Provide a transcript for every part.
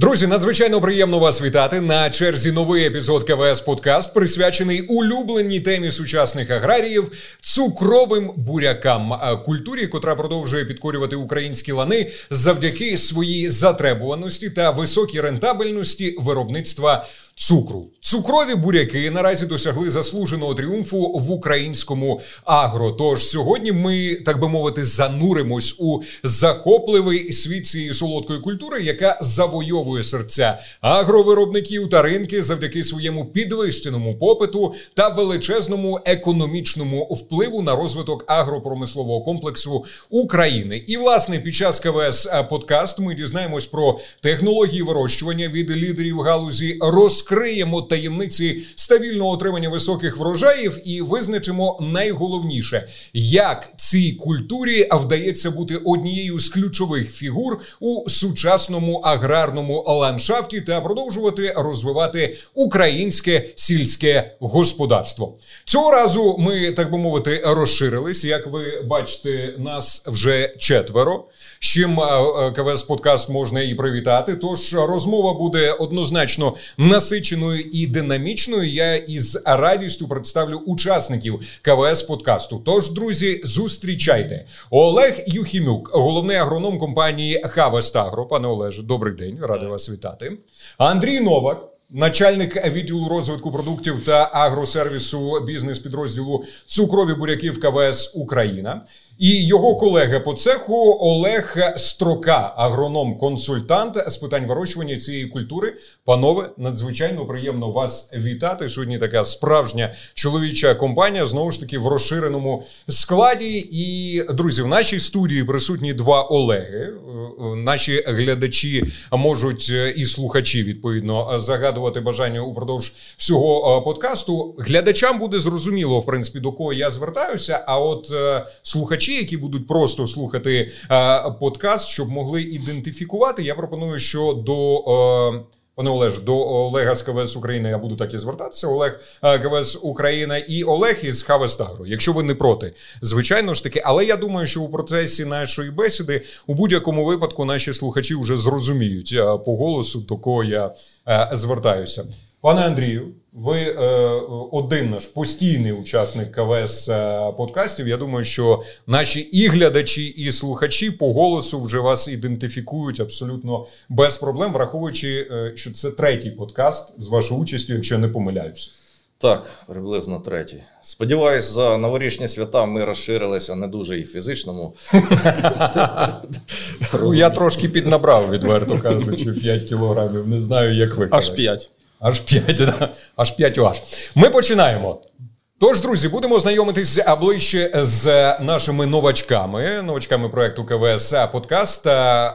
Друзі, надзвичайно приємно вас вітати на черзі. Новий епізод КВС Подкаст присвячений улюбленій темі сучасних аграріїв цукровим бурякам культурі, котра продовжує підкорювати українські лани завдяки своїй затребуваності та високій рентабельності виробництва цукру. Цукрові буряки наразі досягли заслуженого тріумфу в українському агро. Тож сьогодні ми, так би мовити, зануримось у захопливий світ цієї солодкої культури, яка завойовує серця агровиробників та ринки завдяки своєму підвищеному попиту та величезному економічному впливу на розвиток агропромислового комплексу України. І власне під час КВС подкаст ми дізнаємось про технології вирощування від лідерів галузі розкриття розкриємо таємниці стабільного отримання високих врожаїв і визначимо найголовніше, як цій культурі вдається бути однією з ключових фігур у сучасному аграрному ландшафті та продовжувати розвивати українське сільське господарство. Цього разу ми так би мовити розширились. Як ви бачите, нас вже четверо. З чим КВС Подкаст можна і привітати. Тож розмова буде однозначно насиченою і динамічною. Я із радістю представлю учасників КВС подкасту. Тож, друзі, зустрічайте Олег Юхімюк, головний агроном компанії Хавестагро. Пане Олеже, добрий день, радий вас вітати. Андрій Новак. Начальник відділу розвитку продуктів та агросервісу бізнес-підрозділу цукрові буряків КВС Україна і його колега по цеху Олег Строка, агроном-консультант з питань вирощування цієї культури. Панове, надзвичайно приємно вас вітати. Сьогодні така справжня чоловіча компанія знову ж таки в розширеному складі. І друзі, в нашій студії присутні два Олеги. Наші глядачі можуть і слухачі відповідно загадувати бажання упродовж всього подкасту. Глядачам буде зрозуміло, в принципі, до кого я звертаюся. А от е, слухачі слухачі, які будуть просто слухати е, подкаст, щоб могли ідентифікувати. Я пропоную, що до. Е, Пане Олеж, до Олега з КВС України я буду так і звертатися. Олег е, КВС Україна і Олег із Хавестагро. Якщо ви не проти, звичайно ж таки. Але я думаю, що у процесі нашої бесіди у будь-якому випадку наші слухачі вже зрозуміють е, по голосу, до кого я е, звертаюся. Пане Андрію, ви е, один наш постійний учасник КВС е, подкастів. Я думаю, що наші і глядачі, і слухачі по голосу вже вас ідентифікують абсолютно без проблем, враховуючи, е, що це третій подкаст з вашою участю, якщо я не помиляюся. Так, приблизно третій. Сподіваюсь, за новорічні свята ми розширилися не дуже і фізичному. Я трошки піднабрав, відверто кажучи, 5 кілограмів. Не знаю, як ви. Аж 5. Аж 5, да? аж 5 аж. Ми починаємо. Тож, друзі, будемо знайомитись ближче з нашими новачками, новачками проекту КВС Подкаст.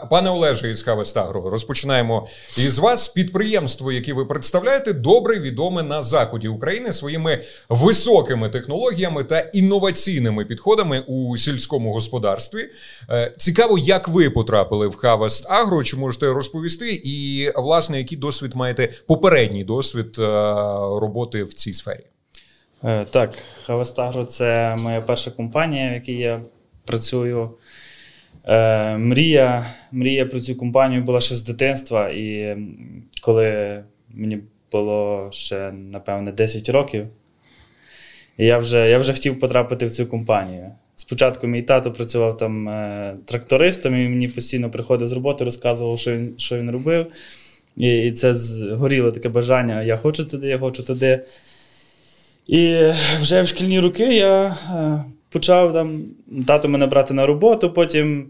Пане Олеже із Хавестагро, розпочинаємо із вас. Підприємство, яке ви представляєте, добре відоме на заході України своїми високими технологіями та інноваційними підходами у сільському господарстві. Е, цікаво, як ви потрапили в Хавест Агро. Чи можете розповісти? І власне, який досвід маєте попередній досвід е, роботи в цій сфері? Е, так, Хавестагро це моя перша компанія, в якій я працюю. Е, мрія мрія про цю компанію була ще з дитинства, і коли мені було ще, напевне, 10 років, я вже я вже хотів потрапити в цю компанію. Спочатку мій тато працював там е, трактористом, і мені постійно приходив з роботи, розказував, що він що він робив. І, і це згоріло таке бажання: я хочу туди, я хочу туди. І вже в шкільні роки я е, почав там тато мене брати на роботу, потім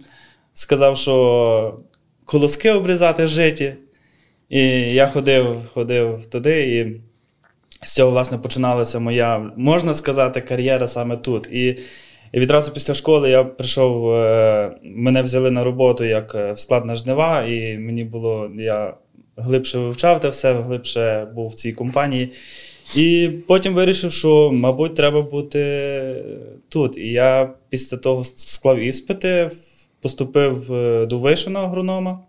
сказав, що колоски обрізати житі. І я ходив ходив туди, і з цього, власне, починалася моя, можна сказати, кар'єра саме тут. І і відразу після школи я прийшов, е, мене взяли на роботу як е, в склад на жнива, і мені було, я глибше вивчав те все, глибше був в цій компанії. І потім вирішив, що, мабуть, треба бути тут. І я після того склав іспити, поступив е, до вишеного агронома,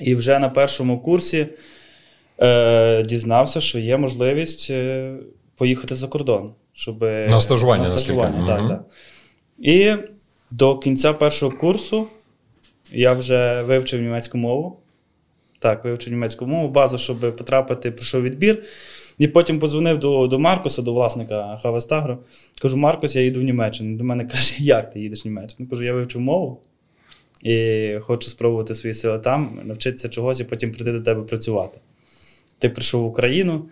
і вже на першому курсі е, дізнався, що є можливість е, поїхати за кордон. Щоб, На стажування, на стажування так, угу. так. І до кінця першого курсу я вже вивчив німецьку мову. Так, вивчив німецьку мову, базу, щоб потрапити, пройшов відбір. І потім подзвонив до до Маркуса, до власника Хавестагро. Кажу, Маркус, я їду в Німеччину. До мене каже, як ти їдеш в Німеччину? Кажу, я вивчив мову і хочу спробувати свої сили там, навчитися чогось і потім прийти до тебе працювати. Ти прийшов в Україну.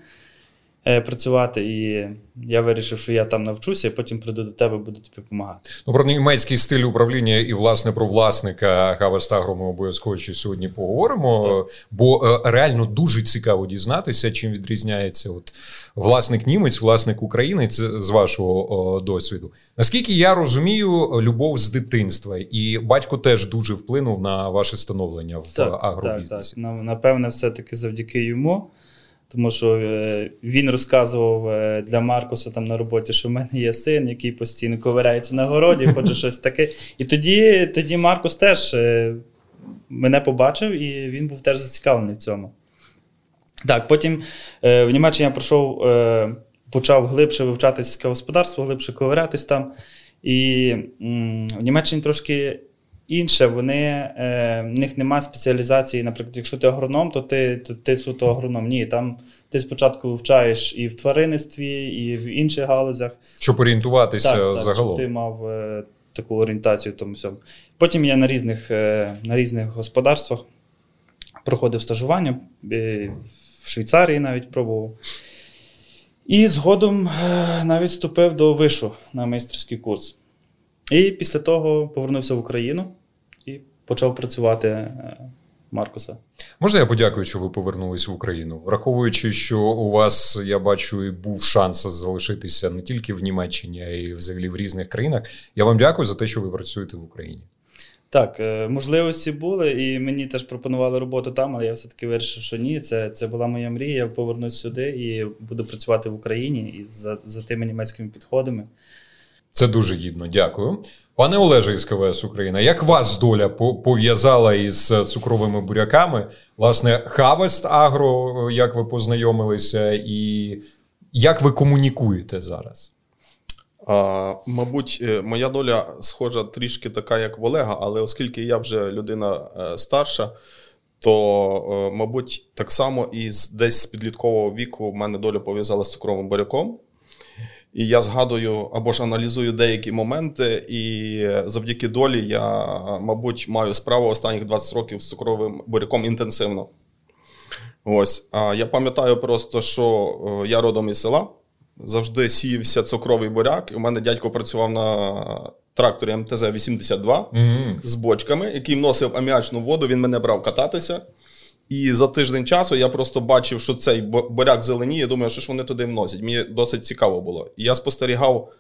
Е, працювати, і я вирішив, що я там навчуся, і потім прийду до тебе, буду тобі допомагати. Ну, про німецький стиль управління і власне про власника Хавестагру ми обов'язково ще сьогодні поговоримо. Так. Бо е, реально дуже цікаво дізнатися, чим відрізняється от власник німець, власник українець з вашого досвіду. Наскільки я розумію, любов з дитинства, і батько теж дуже вплинув на ваше становлення в так, агробізнесі. Так, так. Напевне, все таки завдяки йому. Тому що е, він розказував е, для Маркуса там на роботі, що в мене є син, який постійно ковиряється на городі, хоче щось таке. І тоді тоді Маркус теж е, мене побачив, і він був теж зацікавлений в цьому. Так, потім в Німеччині я пройшов, почав глибше вивчати сільське господарство, глибше ковирятись там. І в Німеччині трошки інше, вони, е, в них немає спеціалізації. Наприклад, якщо ти агроном, то ти то ти суто агроном. Ні, там ти спочатку вивчаєш і в тваринництві, і в інших галузях. Щоб орієнтуватися так, так, загалом. Щоб ти мав е, таку орієнтацію в тому всьому. Потім я на різних, е, на різних господарствах проходив стажування е, в Швейцарії навіть пробував. І згодом е, навіть вступив до вишу на майстерський курс. І після того повернувся в Україну почав працювати е, Маркуса. Можна я подякую, що ви повернулись в Україну, враховуючи, що у вас я бачу і був шанс залишитися не тільки в Німеччині, а й взагалі в різних країнах. Я вам дякую за те, що ви працюєте в Україні. Так, е, можливості були, і мені теж пропонували роботу там, але я все-таки вирішив, що ні. Це це була моя мрія. Я повернусь сюди і буду працювати в Україні і за, за тими німецькими підходами. Це дуже гідно, дякую. Пане Олеже із КВС Україна, як вас доля пов'язала із цукровими буряками? Власне, Хавест Агро, як ви познайомилися, і як ви комунікуєте зараз? А, Мабуть, е, моя доля схожа трішки така, як в Олега, але оскільки я вже людина е, старша, то, е, мабуть, так само і десь з підліткового віку в мене доля пов'язала з цукровим буряком. І я згадую або ж аналізую деякі моменти, і завдяки долі я, мабуть, маю справу останніх 20 років з цукровим буряком інтенсивно. Ось. А я пам'ятаю просто, що е, я родом із села, завжди сіявся цукровий буряк, і у мене дядько працював на тракторі МТЗ-82 mm-hmm. з бочками, який вносив аміачну воду, він мене брав кататися. І за тиждень часу я просто бачив, що цей боряк зеленіє. Думаю, що ж вони туди вносять. Мені досить цікаво було. І я спостерігав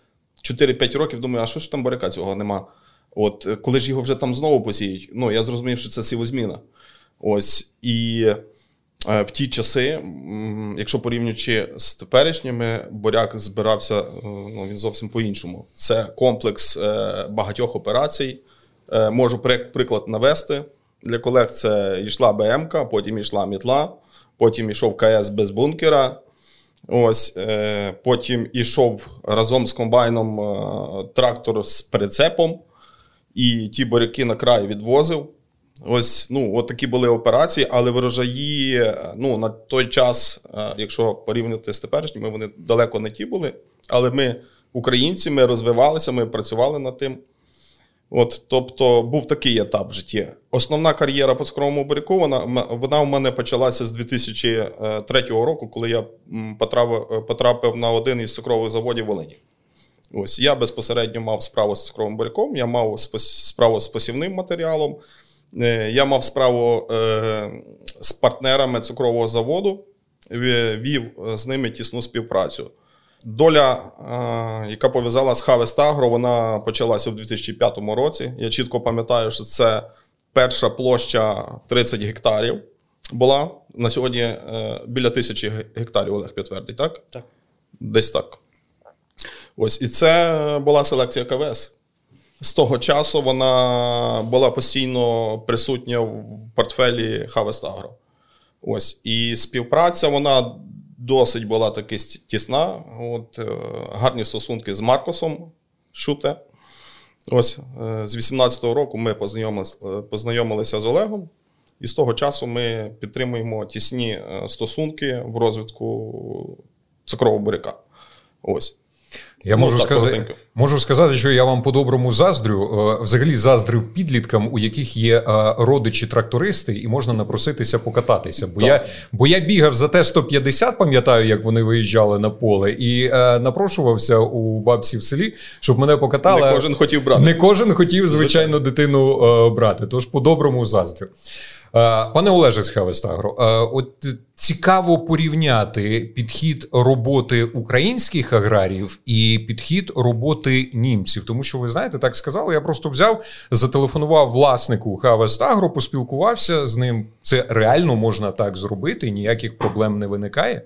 4-5 років, думаю, а що ж там боряка цього нема? От коли ж його вже там знову посіють, ну я зрозумів, що це сівозміна. Ось і е, в ті часи, якщо порівнюючи з теперішніми, боряк збирався е, ну, він зовсім по-іншому. Це комплекс е, багатьох операцій. Е, можу приклад навести. Для колег це йшла БМК, потім йшла мітла, потім йшов КС без бункера. Ось, е, Потім йшов разом з комбайном е, трактор з прицепом, і ті буряки на край відвозив. Ось ну, от такі були операції, але врожаї ну, на той час, е, якщо порівняти з теперішніми, вони далеко не ті були. Але ми, українці, ми розвивалися, ми працювали над тим. От, Тобто був такий етап в житті. Основна кар'єра по скромому буряку, вона вона у мене почалася з 2003 року, коли я потрапив потрапив на один із цукрових заводів Волині. Ось Я безпосередньо мав справу з цукровим буряком, я мав справу з посівним матеріалом, е, я мав справу е, з партнерами цукрового заводу, вів з ними тісну співпрацю. Доля, яка пов'язала з Harvest Agro, вона почалася у 2005 році. Я чітко пам'ятаю, що це перша площа 30 гектарів була. На сьогодні е, біля тисячі гектарів Олег підтвердить, так? Так. Десь так. Ось. І це була селекція КВС. З того часу вона була постійно присутня в портфелі Harvest Agro. Ось. І співпраця вона досить була таки тісна. От, е, Гарні стосунки з Маркосом Шуте. Ось е, З 18-го року ми познайомилися, е, познайомилися з Олегом. І з того часу ми підтримуємо тісні стосунки в розвитку цукрового буряка. Ось. Я Ну, можу, так, сказати, коротенько. можу сказати, що я вам по-доброму заздрю. Е, Взагалі заздрив підліткам, у яких є е, родичі трактористи, і можна напроситися покататися. Бо, Так. я, бо я бігав за Т-150, пам'ятаю, як вони виїжджали на поле, і е, напрошувався у бабці в селі, щоб мене покатали. Не кожен хотів брати. Не кожен хотів, звичайно, дитину е, брати. Тож по-доброму заздрю. Е, Пане Олеже з Хавестагро, е, от цікаво порівняти підхід роботи українських аграріїв і підхід роботи німців. Тому що ви знаєте, так сказали. Я просто взяв, зателефонував власнику Хавестагро, поспілкувався з ним. Це реально можна так зробити, ніяких проблем не виникає.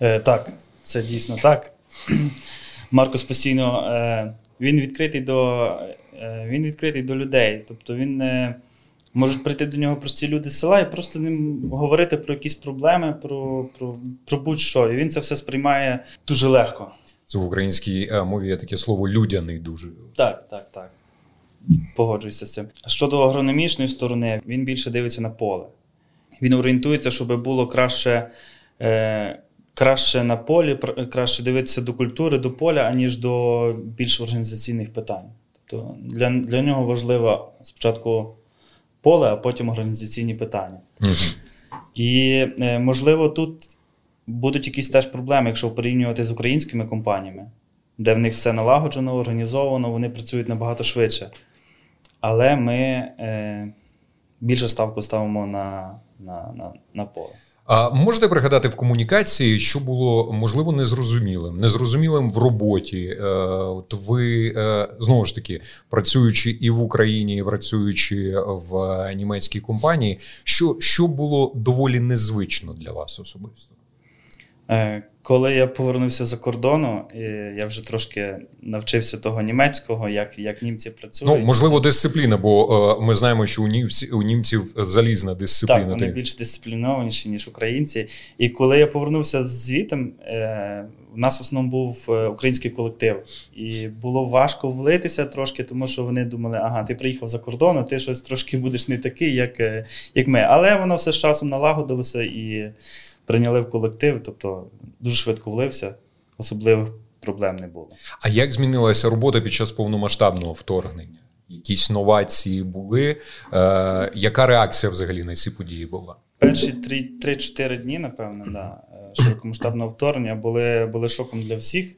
Е, так, це дійсно так. Маркус постійно е, він відкритий до е, він відкритий до людей. Тобто він е, можуть прийти до нього прості люди з села і просто ним говорити про якісь проблеми, про, про, про будь-що. І він це все сприймає дуже легко. Це в українській е, мові є таке слово людяний дуже. Так, так, так. Погоджуюся з цим. Щодо агрономічної сторони, він більше дивиться на поле. Він орієнтується, щоб було краще, е, краще на полі, краще дивитися до культури, до поля, аніж до більш організаційних питань. Тобто для, для нього важливо спочатку поле, а потім організаційні питання. І е, можливо, тут будуть якісь теж проблеми, якщо порівнювати з українськими компаніями, де в них все налагоджено, організовано, вони працюють набагато швидше. Але ми е, більше ставку ставимо на, на, на, на поле. А можете пригадати в комунікації, що було можливо незрозумілим, незрозумілим в роботі? Е, От ви е, знову ж таки працюючи і в Україні, і працюючи в німецькій компанії, що, що було доволі незвично для вас особисто? Е, Коли я повернувся за кордону, я вже трошки навчився того німецького, як, як німці працюють. Ну можливо, дисципліна, бо е, ми знаємо, що у німців у німців залізна дисципліна. Так, вони більш дисциплінованіші, ніж українці. І коли я повернувся звітом, е, в нас в основному був український колектив. І було важко влитися трошки, тому що вони думали, ага, ти приїхав за кордон, а ти щось трошки будеш не такий, як, як ми. Але воно все з часом налагодилося і прийняли в колектив, тобто дуже швидко влився, особливих проблем не було. А як змінилася робота під час повномасштабного вторгнення? Якісь новації були? Е, яка реакція взагалі на ці події була? Перші три- 3-4 дні, напевно, да, е, широкомасштабного вторгнення були, були шоком для всіх.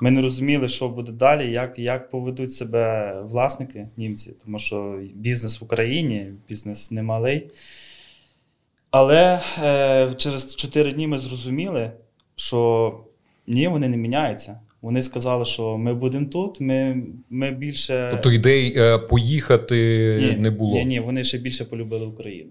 Ми не розуміли, що буде далі, як, як поведуть себе власники німці, тому що бізнес в Україні, бізнес немалий. Але е, через 4 дні ми зрозуміли, що ні, вони не міняються. Вони сказали, що ми будемо тут, ми, ми більше. Тобто ідей е, поїхати не було. Ні, ні, вони ще більше полюбили Україну.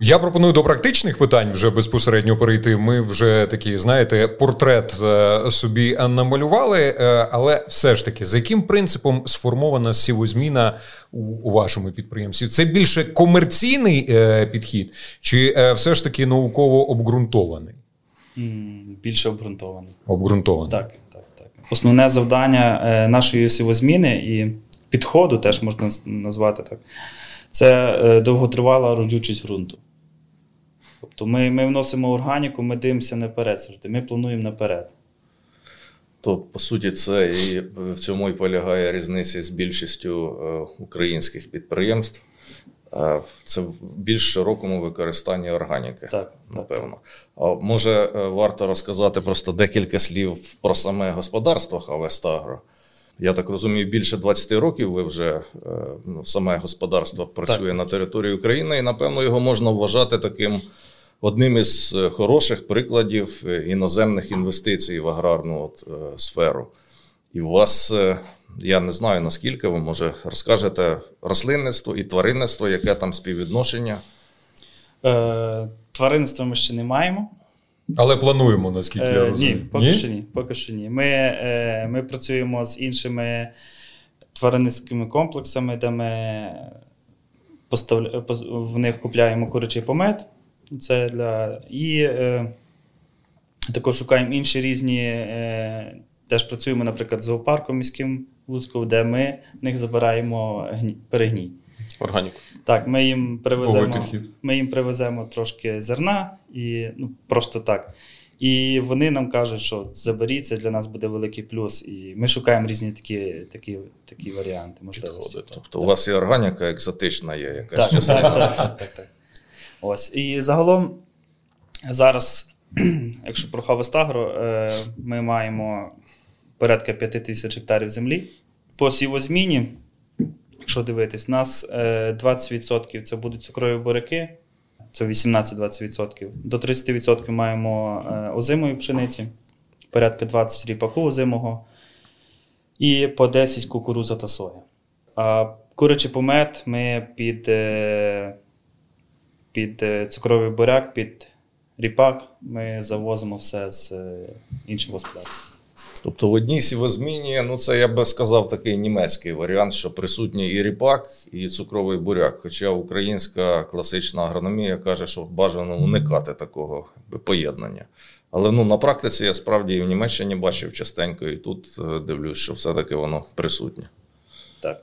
Я пропоную до практичних питань вже безпосередньо перейти. Ми вже такий, знаєте, портрет е, собі намалювали, е, але все ж таки, за яким принципом сформована сівозміна у, вашому підприємстві? Це більше комерційний е, підхід, чи все ж таки науково обґрунтований? Більше обґрунтований. Обґрунтований. Так, так, так. Основне завдання нашої сівозміни і підходу, теж можна назвати так, це довготривала родючість ґрунту. Тобто ми, ми вносимо органіку, ми дивимося наперед завжди, ми плануємо наперед. То, по суті, це і в цьому і полягає різниця з більшістю е, українських підприємств. Е, Це в більш широкому використанні органіки. Так, так, напевно. А може, е, варто розказати просто декілька слів про саме господарство Хавестагро. Я так розумію, більше 20 років ви вже е, ну, саме господарство працює на території України, і напевно його можна вважати таким одним із е, хороших прикладів е, іноземних інвестицій в аграрну от, сферу. І у вас, я не знаю наскільки ви може розкажете рослинництво і тваринництво, яке там співвідношення. Е, тваринництва ми ще не маємо. Але плануємо, наскільки я Е, розумію. ні, поки що ні. Поки що ні. Ми, е, ми працюємо з іншими тваринницькими комплексами, де ми поставля... пос- в них купляємо курячий помет. Це для... І е, також шукаємо інші різні. Е, теж працюємо, наприклад, з зоопарком міським в Луцьку, де ми в них забираємо гні... перегній. Органіку. Так, ми їм привеземо, ми їм привеземо трошки зерна і ну, просто так. І вони нам кажуть, що заберіть, це для нас буде великий плюс. І ми шукаємо різні такі, такі, такі варіанти, можливості. Тобто у вас і органіка екзотична є, якась Так, частина. так, так, так, так. Ось. І загалом зараз, якщо про Хавестагро, ми маємо порядка 5 тисяч гектарів землі. По сівозміні, якщо дивитись, у нас е, 20% це будуть цукрові буряки, це 18-20%. До 30% маємо е, озимої пшениці, порядка 20 ріпаку озимого, і по 10 кукуруза та соя. А курячий помет ми під, е, під е, цукровий буряк, під ріпак ми завозимо все з е, інших господарств. Тобто в одній сівозміні, ну це я би сказав такий німецький варіант, що присутній і ріпак, і цукровий буряк. Хоча українська класична агрономія каже, що бажано уникати такого поєднання. Але ну, на практиці я справді і в Німеччині бачив частенько, і тут е, дивлюсь, що все-таки воно присутнє. Так.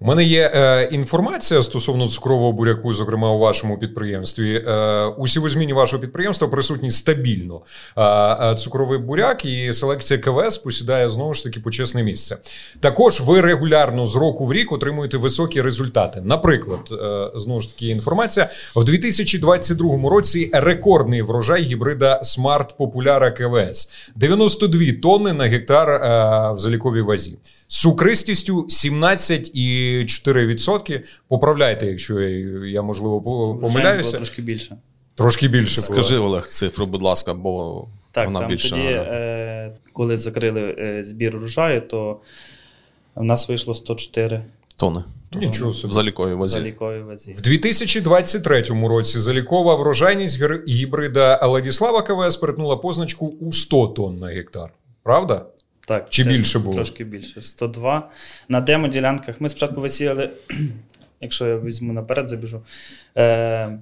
У мене є е, інформація стосовно цукрового буряку, зокрема у вашому підприємстві. Е, у сівозміні вашого підприємства присутній стабільно е, е, цукровий буряк, і селекція КВС посідає знову ж таки почесне місце. Також ви регулярно з року в рік отримуєте високі результати. Наприклад, е, знову ж таки інформація в 2022 році рекордний врожай гібрида Smart Populara КВС 92 тонни на гектар е, в заліковій вазі. З цукристістю 17,4%. Поправляйте, якщо я, я можливо помиляюся. було трошки більше. Трошки більше. було. Скажи, Олег, цифру, будь ласка, бо Так, вона там більше. тоді, е, коли закрили е, збір урожаю, то в нас вийшло 104 Тони. Нічого собі. заліковій вазі. залікові вазі. В 2023 році залікова врожайність гібрида Ладіслава КВС перетнула позначку у 100 тонн на гектар. Правда? Так, Чи теж більше було? Трошки більше. 102. На демо-ділянках ми спочатку висіяли, якщо я візьму наперед, забіжу. Е,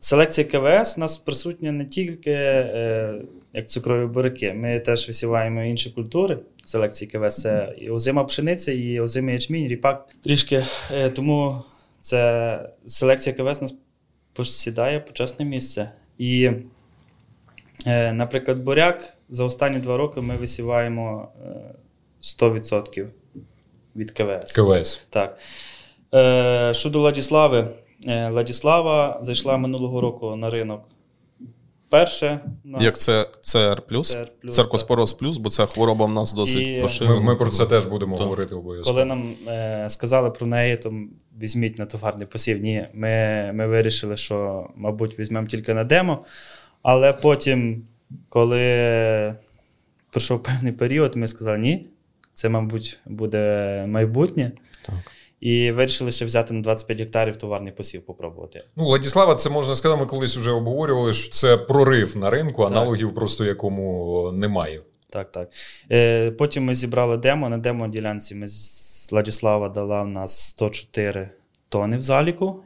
селекція КВС у нас присутня не тільки е, як цукрові буряки. Ми теж висіваємо інші культури. Селекції КВС це і озима пшениця, і озимий ячмінь, ріпак. Трішки. Е, тому це селекція КВС у нас посідає почесне місце. І, е, наприклад, буряк за останні два роки ми висіваємо е, 100% від КВС. КВС. Так. Е, щодо Ладіслави. Е, Ладіслава зайшла минулого року на ринок. Перше. нас Як це ЦР плюс? CR+, Церкоспороз плюс, бо ця хвороба в нас досить І- поширена. Ми, ми про це теж будемо Так. говорити обов'язково. Коли нам е, сказали про неї, то візьміть на товарний посів. Ні, ми, ми вирішили, що, мабуть, візьмемо тільки на демо. Але потім, коли пройшов певний період, ми сказали, ні, це, мабуть, буде майбутнє. Так. І вирішили ще взяти на 25 гектарів товарний посів, попробувати. Ну, Владіслава, це можна сказати, ми колись вже обговорювали, що це прорив на ринку, Так. аналогів просто якому немає. Так, так. Е, потім ми зібрали демо. На демо-ділянці ми з Владислава дала в нас 104 тони в заліку,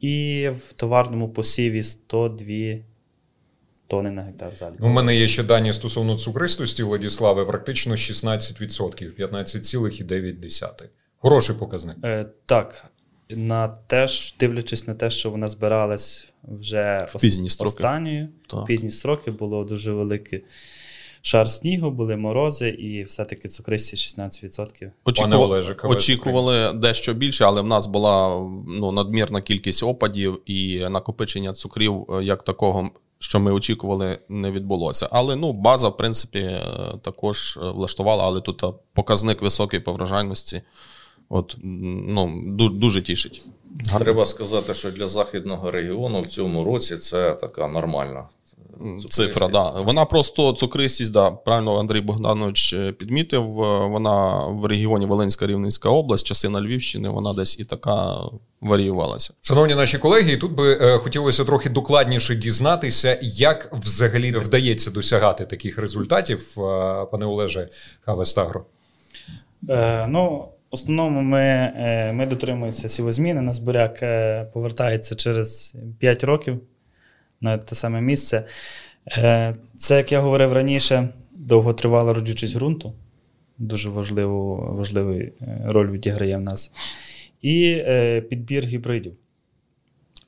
і в товарному посіві 102 тони на гектар заліку. У мене є ще дані стосовно цукристості Владіслави, практично 16%, 15,9%. Хороший показник. Е, так. На те, ж, дивлячись на те, що вона збиралась вже В пізні строки. останньою, Так. в пізні строки було дуже великий шар снігу, були морози, і все-таки цукристі 16%. Пане Олеже, Очікували дещо більше, але в нас була ну, надмірна кількість опадів і накопичення цукрів е, як такого, що ми очікували, не відбулося. Але ну, база, в принципі, е, також е, влаштувала, але тут е, показник високої повражальності. От, ну, дуже тішить. Треба сказати, що для західного регіону в цьому році це така нормальна Цифра, да. Вона просто цукристість, да, правильно Андрій Богданович е, підмітив. е, Вона в регіоні Волинська Рівненська область, частина Львівщини, вона десь і така варіювалася. Шановні наші колеги, і тут би е, хотілося трохи докладніше дізнатися, як взагалі вдається досягати таких результатів, е, пане Олеже Хавестагро. Е, ну, в основному ми, е, ми дотримуємося сівозміни. Нас буряк повертається через 5 років на те саме місце. Е, це, як я говорив раніше, довготривала родючість ґрунту. Дуже важливу, важливу е, роль відіграє в нас. і е, підбір гібридів.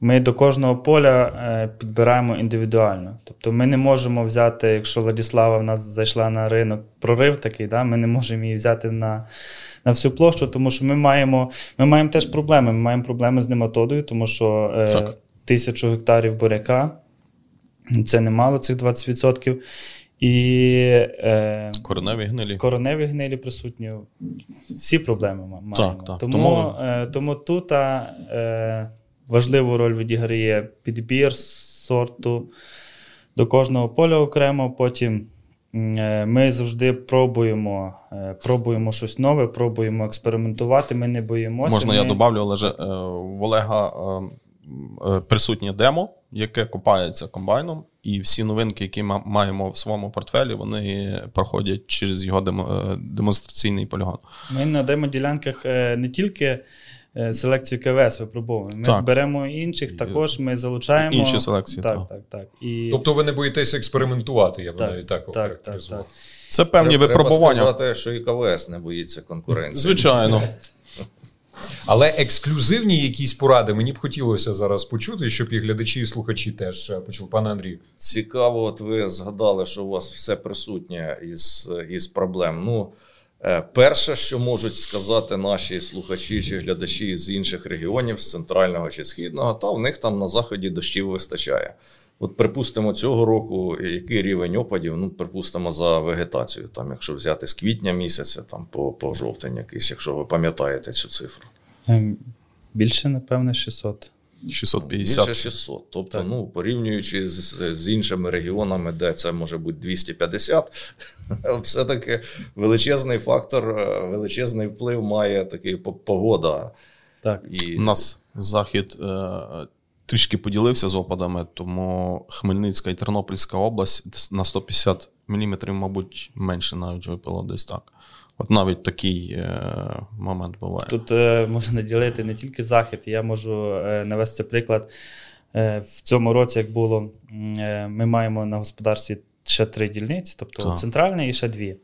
Ми до кожного поля підбираємо індивідуально. Тобто ми не можемо взяти, якщо Владіслава в нас зайшла на ринок, прорив такий, да, ми не можемо її взяти на на всю площу, тому що ми маємо ми маємо теж проблеми. Ми маємо проблеми з нематодою, тому що е, тисячу гектарів буряка це немало, цих 20%. І е, кореневі гнилі Короневі гнилі присутні. Всі проблеми маємо. Так, так. Тому, тому... Е, тому тут е, важливу роль відіграє підбір сорту до кожного поля окремо. Потім е, ми завжди пробуємо е, пробуємо щось нове, пробуємо експериментувати. Ми не боїмося. Можна ми... я добавлю, але е, в Олега присутнє демо, яке копається комбайном. І всі новинки, які ми маємо в своєму портфелі, вони проходять через його демонстраційний полігон. Ми на демоділянках не тільки Е, селекцію КВС випробовуємо. Ми так. беремо інших, також ми залучаємо інші селекції. Так, так, так. так. І... Тобто ви не боїтеся експериментувати, я б навіть так так, так, так. Це певні треба, випробування. Треба сказати, що і КВС не боїться конкуренції. Звичайно. Але ексклюзивні якісь поради мені б хотілося зараз почути, щоб і глядачі, і слухачі теж е, почули. Пане Андрію. Цікаво, от ви згадали, що у вас все присутнє із із проблем. Ну, Е, перше, що можуть сказати наші слухачі чи глядачі з інших регіонів, з центрального чи східного, та в них там на заході дощів вистачає. От, припустимо, цього року який рівень опадів, ну, припустимо, за вегетацію, там, якщо взяти з квітня місяця, там по по жовтень якийсь, якщо ви пам'ятаєте цю цифру. Ем, більше, напевно, 600. 650. Більше 600. Тобто, так. ну, порівнюючи з, з іншими регіонами, де це може бути 250, все-таки величезний фактор, е, величезний вплив має такий погода. Так. І... У нас захід е, трішки поділився з опадами, тому Хмельницька і Тернопільська область на 150 мм, мабуть, менше навіть випало десь так. От навіть такий е, момент буває. Тут е, можна ділити не тільки захід, я можу е, навести приклад. Е, в цьому році, як було, е, ми маємо на господарстві ще три дільниці, тобто так. центральні і ще дві.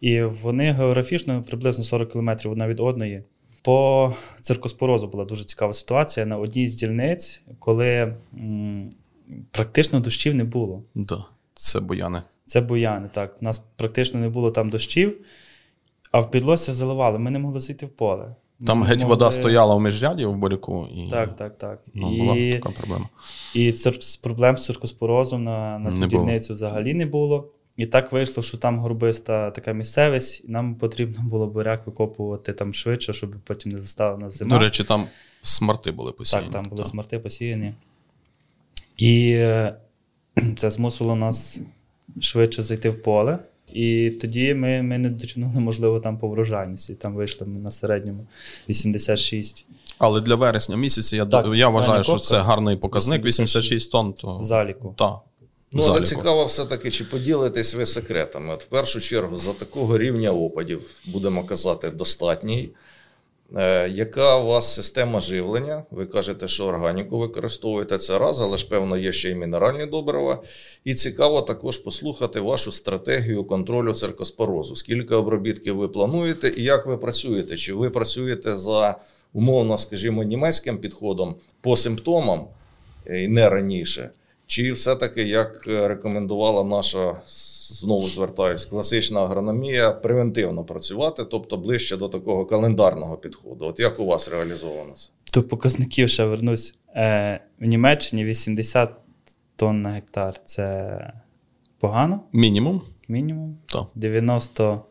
І вони географічно приблизно 40 кілометрів одна від одної. По циркоспорозу була дуже цікава ситуація на одній з дільниць, коли м, практично дощів не було. Да, Це бояни. Це бояни, так. У нас практично не було там дощів. А в підлосся заливали, ми не могли зайти в поле. Там геть могли... вода стояла в міжряді в буряку. І... Так, так, так. Ну, і... Була така проблема. І цир... проблем з циркоспорозом на на ту дільницю взагалі не було. І так вийшло, що там горбиста така місцевість, і нам потрібно було буряк викопувати там швидше, щоб потім не застала нас зима. До речі, там смарти були посіяні. Так, там були так. смарти посіяні. І це змусило нас швидше зайти в поле. І тоді ми ми не дотягнули, можливо, там по врожайності. Там вийшли ми на середньому 86. Але для вересня місяця я так, я вважаю, що це гарний показник. 86 тонн. то... Заліку. Так. Ну, але цікаво, все-таки, чи поділитесь ви секретами. От в першу чергу, за такого рівня опадів, будемо казати, достатній. Е, яка у вас система живлення? Ви кажете, що органіку використовуєте це раз, але ж певно є ще й мінеральні добрива. І цікаво також послухати вашу стратегію контролю циркоспорозу. Скільки обробітків ви плануєте і як ви працюєте? Чи ви працюєте за умовно, скажімо, німецьким підходом по симптомам е, і не раніше? Чи все-таки як рекомендувала наша знову звертаюсь, класична агрономія превентивно працювати, тобто ближче до такого календарного підходу. От як у вас реалізовано це? До показників ще вернусь. Е, В Німеччині 80 тонн на гектар це погано. Мінімум. Мінімум. Так. 90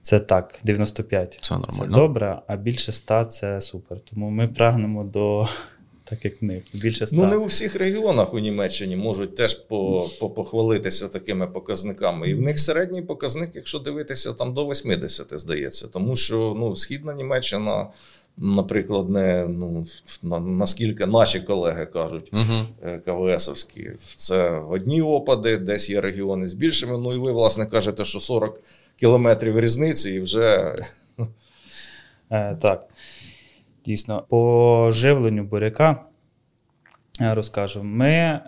це так, 95. Це нормально. Це добре, а більше 100 це супер. Тому ми прагнемо до так як в них. Більше Ну, не у всіх регіонах у Німеччині можуть теж по, по, похвалитися такими показниками. І в них середній показник, якщо дивитися, там до 80, здається. Тому що ну, Східна Німеччина, наприклад, не ну, на, наскільки наші колеги кажуть, угу. КВСовські, це одні опади, десь є регіони з більшими. Ну і ви, власне, кажете, що 40 кілометрів різниці і вже. Е, Так. Дійсно, по живленню буряка е, розкажу. Ми е,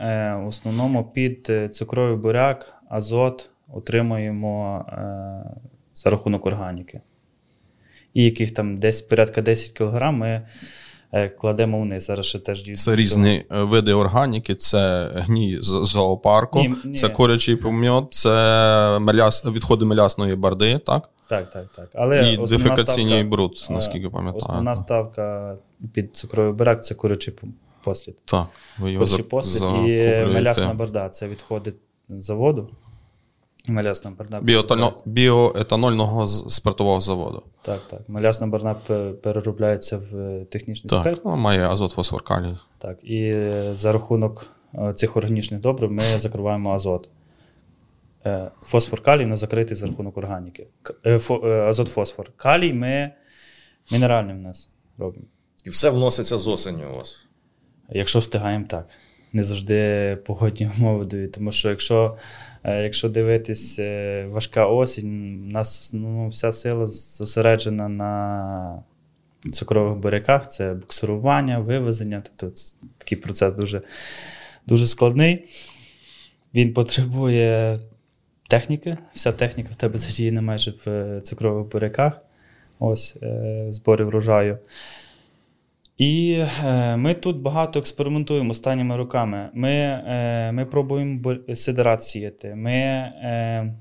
в основному під е, цукровий буряк, азот отримуємо за рахунок органіки. і яких там десь порядка 10 кг ми кладемо вниз. Зараз ще теж дійсно Це різні е, види органіки, це гній з зоопарку, Ні, ні. це курячий пом'ят, це меляс, відходи мелясної барди, так? Так, так, так. Але І ставка, бруд, е, наскільки пам'ятаю. Основна ставка під цукровий буряк це курячий послід. Так, ви його за- послід і закуплюєте. мелясна барда це відходи заводу. Барда. Біотано- Біоетанольного спиртового заводу. Так, так. Мелясна барда переробляється в е, технічний Так, спирт. ну, має азот, фосфор, калій. Так, і е, за рахунок е, цих органічних добрив ми закриваємо азот. Е, Фосфор калій не закритий за рахунок органіки. Е, е, Азот фосфор. Калій ми мінеральний в нас робимо. І все вноситься з осені у вас. Якщо встигаємо так. Не завжди погодні умови. Тому що якщо, е, якщо дивитись е, важка осінь, у нас ну, вся сила зосереджена на цукрових буряках, це буксирування, вивезення. Тобто це такий процес дуже, дуже складний. Він потребує техніки. Вся техніка в тебе задіяна майже в е, цукрових буряках. Ось е, врожаю. І е, ми тут багато експериментуємо останніми роками. Ми е, ми пробуємо сидерат сіяти. Ми е,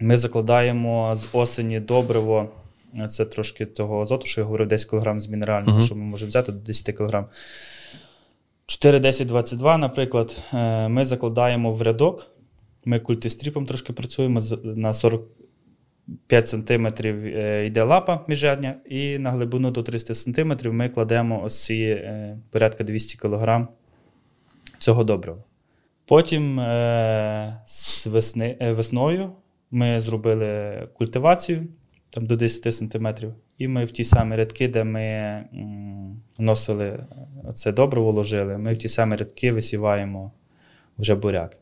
ми закладаємо з осені добриво. Е, це трошки того азоту, що я говорив, 10 кг з мінерального, uh-huh. що ми можемо взяти до 10 кг. 4, 10, 22, наприклад, е, ми закладаємо в рядок. Ми культистріпом трошки працюємо на 40 5 см е, йде лапа міжедня і на глибину до 300 см ми кладемо ось ці е, порядка 200 кг цього добрива. Потім е, з весни, весною ми зробили культивацію там до 10 см, і ми в ті самі рядки, де ми носили це добриво, вложили, ми в ті самі рядки висіваємо вже буряк.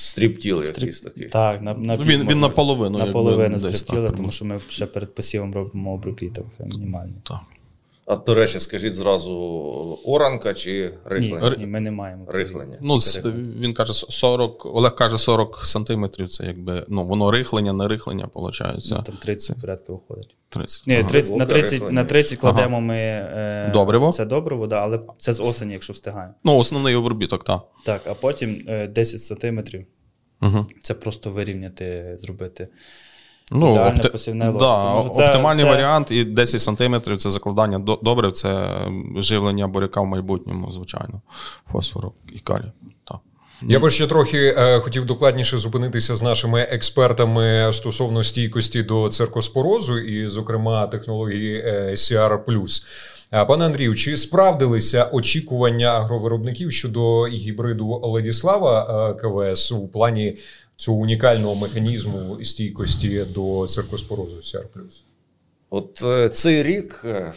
Strip-till якийсь такий. Так, на, на, Він, він наполовину. наполовину strip-till, тому що ми ще перед посівом робимо обробіток мінімальний. Так. А до речі, скажіть зразу оранка чи рихлення? ні, ми не маємо. Рихлення. Ну, він каже 40, Олег каже 40 сантиметрів, це якби, ну, воно рихлення, не рихлення, виходить. Ну, там 30 порядка виходить. 30. Ні, Ага. на, Глибоке 30, на 30 кладемо ми е, Добриво? Це добриво, да, але це з осені, якщо встигаємо. Ну, основний обробіток, так. Так, а потім е, 10 сантиметрів. Угу. Це просто вирівняти, зробити. Ну, опти... посівне да. Тому це- оптимальний це- варіант і 10 сантиметрів це закладання до- добрив, це живлення буряка в майбутньому, звичайно. Фосфору і калію. Я би ще трохи е, хотів докладніше зупинитися з нашими експертами стосовно стійкості до циркоспорозу і, зокрема, технології е, CR+. Пане Андрію, чи справдилися очікування агровиробників щодо гібриду Ладіслава е, КВС у плані цього унікального механізму стійкості до циркоспорозу CR+. От е, цей рік е,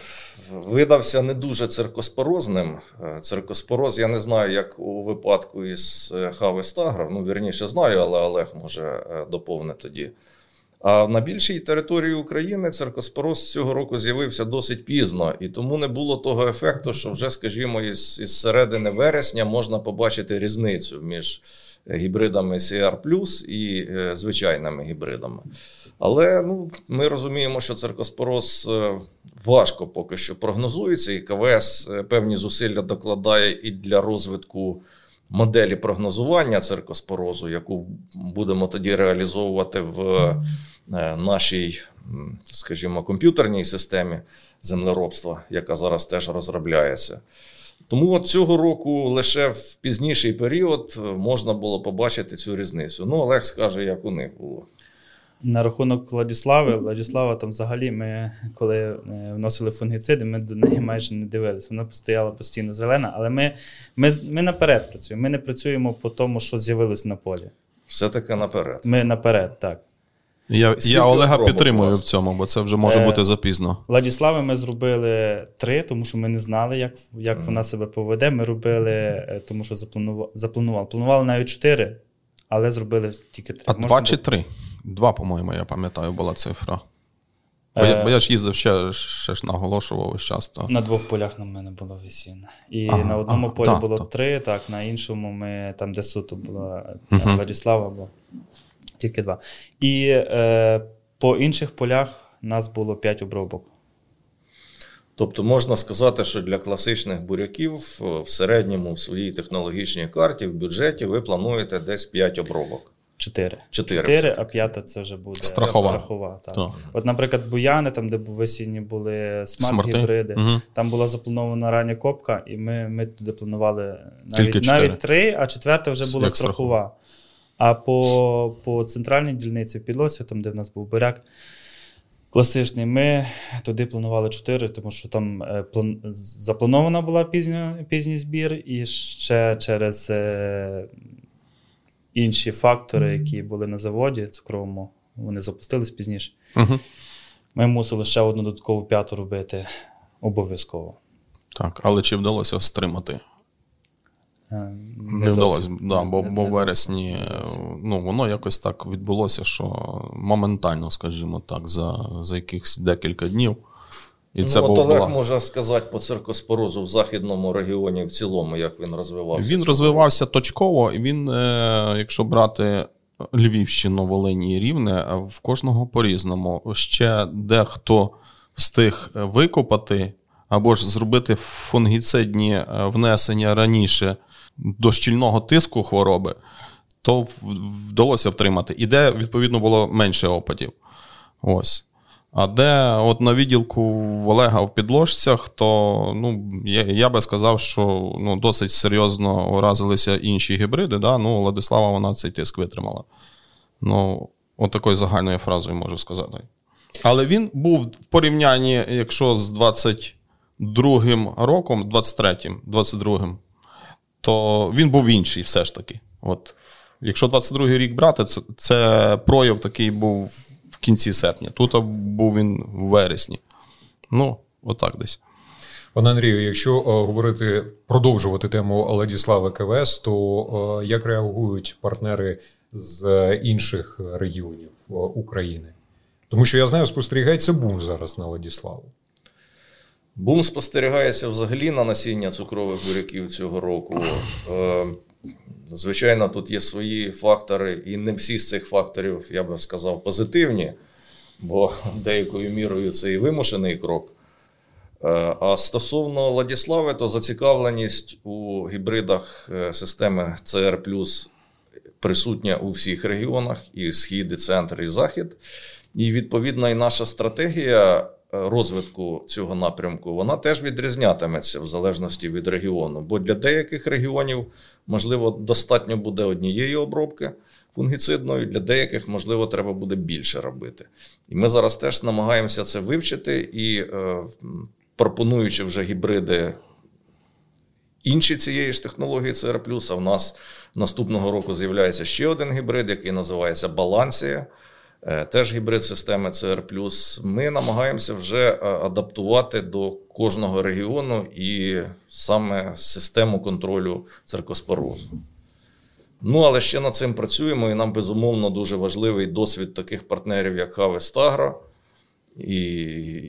видався не дуже циркоспорозним. Е, Циркоспороз, я не знаю, як у випадку із е, Хавестагров, ну вірніше знаю, але Олег може доповнити тоді. А на більшій території України циркоспороз цього року з'явився досить пізно, і тому не було того ефекту, що вже, скажімо, із, із середини вересня можна побачити різницю між гібридами CR і е, звичайними гібридами. Але ну, ми розуміємо, що циркоспороз е, важко поки що прогнозується, і КВС е, певні зусилля докладає і для розвитку моделі прогнозування циркоспорозу, яку будемо тоді реалізовувати в нашій, скажімо, комп'ютерній системі землеробства, яка зараз теж розробляється. Тому от цього року лише в пізніший період е, можна було побачити цю різницю. Ну, Олег скаже, як у них було. На рахунок Владіслави, Владіслава там взагалі ми, коли е, вносили фунгіциди, ми до неї майже не дивилися. Вона стояла постійно зелена, але ми, ми, ми наперед працюємо. Ми не працюємо по тому, що з'явилось на полі. Все-таки наперед. Ми наперед, так. Я, Скільки я Олега підтримую в цьому, бо це вже може Е, бути запізно. Владіслави ми зробили три, тому що ми не знали, як, як вона себе поведе. Ми робили, е, тому що запланували. запланували. Планували навіть чотири, але зробили тільки три. А Можна два чи три? Два, по-моєму, я пам'ятаю, була цифра. Бо, Е, я, бо я ж їздив ще, ще ж наголошував весь час. То. На двох полях на мене було весіння. І Ага, на одному ага, полі так, було так. три, так, на іншому ми там, де суто була е, Мгм. Владіслава, було тільки два. І е, по інших полях нас було 5 обробок. Тобто можна сказати, що для класичних буряків е, в середньому в своїй технологічній карті в бюджеті ви плануєте десь 5 обробок. Чотири. Чотири а п'ята це вже буде Страхова. страхова так. Так. От, наприклад, Буяни, там, де весінні були смарт-гібриди, Мгм. там була запланована рання копка, і ми, ми туди планували навіть, навіть три, а четверта вже була Як страхова. А по, по центральній дільниці в Підлосі, там, де в нас був буряк, класичний, ми туди планували чотири, тому що там е, план... запланована була пізня, пізній збір, і ще через е, інші фактори, які були на заводі цукровому, вони запустились пізніше. Мгм. Ми мусили ще одну додаткову п'яту робити обов'язково. Так, але чи вдалося стримати? Е, Не, вдалося, да, бо, бо в вересні е, ну, воно якось так відбулося, що моментально, скажімо так, за, за якихось декілька днів. І це ну, був от Олег була- може сказати по циркоспорозу в західному регіоні в цілому, як він розвивався. Він розвивався точково, і він, е, якщо брати Львівщину, Волині і Рівне, в кожного по-різному. Ще дехто встиг викопати або ж зробити фунгіцидні внесення раніше до щільного тиску хвороби, то вдалося втримати. І де, відповідно, було менше опадів. Ось. А де от на відділку в Олега в підложцях, то ну, я, я би сказав, що ну, досить серйозно уразилися інші гібриди. Да? Ну, Владислава вона цей тиск витримала. Ну, от такою загальною фразою можу сказати. Але він був в порівнянні, якщо з 22-м роком, 23-м, 22-м, то він був інший все ж таки. От, якщо 22-й рік брати, це, це прояв такий був в кінці серпня. Тут був він в вересні. Ну, отак десь. Пане Андрію, якщо е, говорити, продовжувати тему Владіслава КВС, то е, як реагують партнери з інших регіонів е, України? Тому що я знаю, спостерігається бум зараз на Владіславу. Бум спостерігається взагалі на насіння цукрових буряків цього року. Е, Звичайно, тут є свої фактори, і не всі з цих факторів, я би сказав, позитивні, бо деякою мірою це і вимушений крок. Е, А стосовно Ладіслави, то зацікавленість у гібридах е, системи CR присутня у всіх регіонах: і схід, і центр, і захід. І відповідно, і наша стратегія розвитку цього напрямку вона теж відрізнятиметься в залежності від регіону. Бо для деяких регіонів, можливо, достатньо буде однієї обробки фунгіцидної, для деяких, можливо, треба буде більше робити. І ми зараз теж намагаємося це вивчити і е, пропонуючи вже гібриди інші цієї ж технології CR+, а в нас наступного року з'являється ще один гібрид, який називається Балансія. Е, Теж гібрид системи CR+. Ми намагаємося вже е, адаптувати до кожного регіону і саме систему контролю циркоспорозу. Ну, але ще над цим працюємо, і нам безумовно дуже важливий досвід таких партнерів, як Harvest і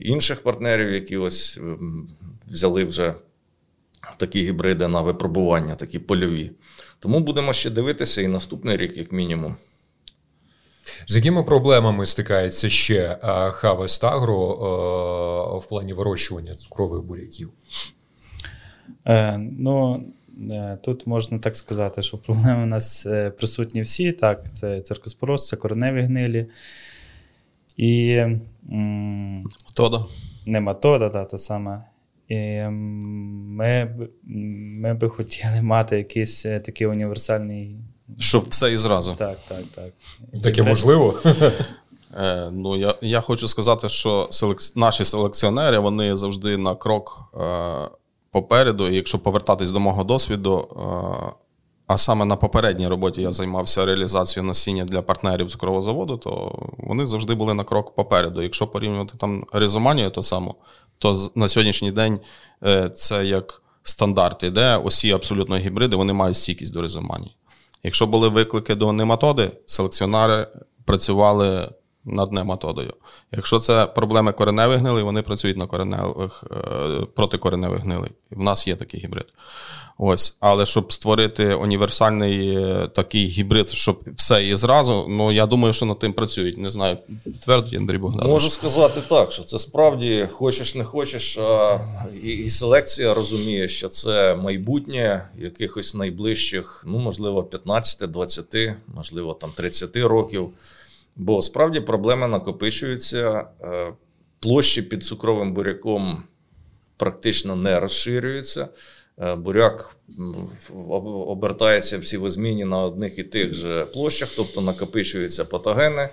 інших партнерів, які ось ем, взяли вже такі гібриди на випробування, такі польові. Тому будемо ще дивитися і наступний рік, як мінімум. З якими проблемами стикається ще Harvest е, в плані вирощування цукрових буряків? Е, ну, е, тут можна так сказати, що проблеми у нас присутні всі. Так, це циркоспороз, це кореневі гнилі. І Метода. нематода, да, то саме. І ми, ми би хотіли мати якийсь такий універсальний. Щоб все і зразу. Так, так, так. Таке можливо? Е, ну, я, я хочу сказати, що селек... наші селекціонери вони завжди на крок е, попереду. І якщо повертатись до мого досвіду, е, а саме на попередній роботі я займався реалізацією насіння для партнерів цукрового заводу, то вони завжди були на крок попереду. Якщо порівнювати там ризоманію, то само, то на сьогоднішній день е, це як стандарт іде. Усі абсолютно гібриди вони мають стійкість до ризоманії. Якщо були виклики до нематоди, селекціонери працювали над нематодою. Якщо це проблеми кореневих гнилей, вони працюють на кореневих, е, проти кореневих гнилей. В нас є такий гібрид. Ось, але щоб створити універсальний е, такий гібрид, щоб все і зразу, ну я думаю, що над тим працюють. Не знаю, підтвердить Андрій Богданович. Можу сказати так, що це справді хочеш не хочеш, а і, і селекція розуміє, що це майбутнє якихось найближчих, ну можливо, 15, 20, можливо, там 30 років. Бо справді проблеми накопичуються, е, площі під цукровим буряком практично не розширюються. Е, буряк обертається всі возміні на одних і тих же площах, тобто накопичуються патогени,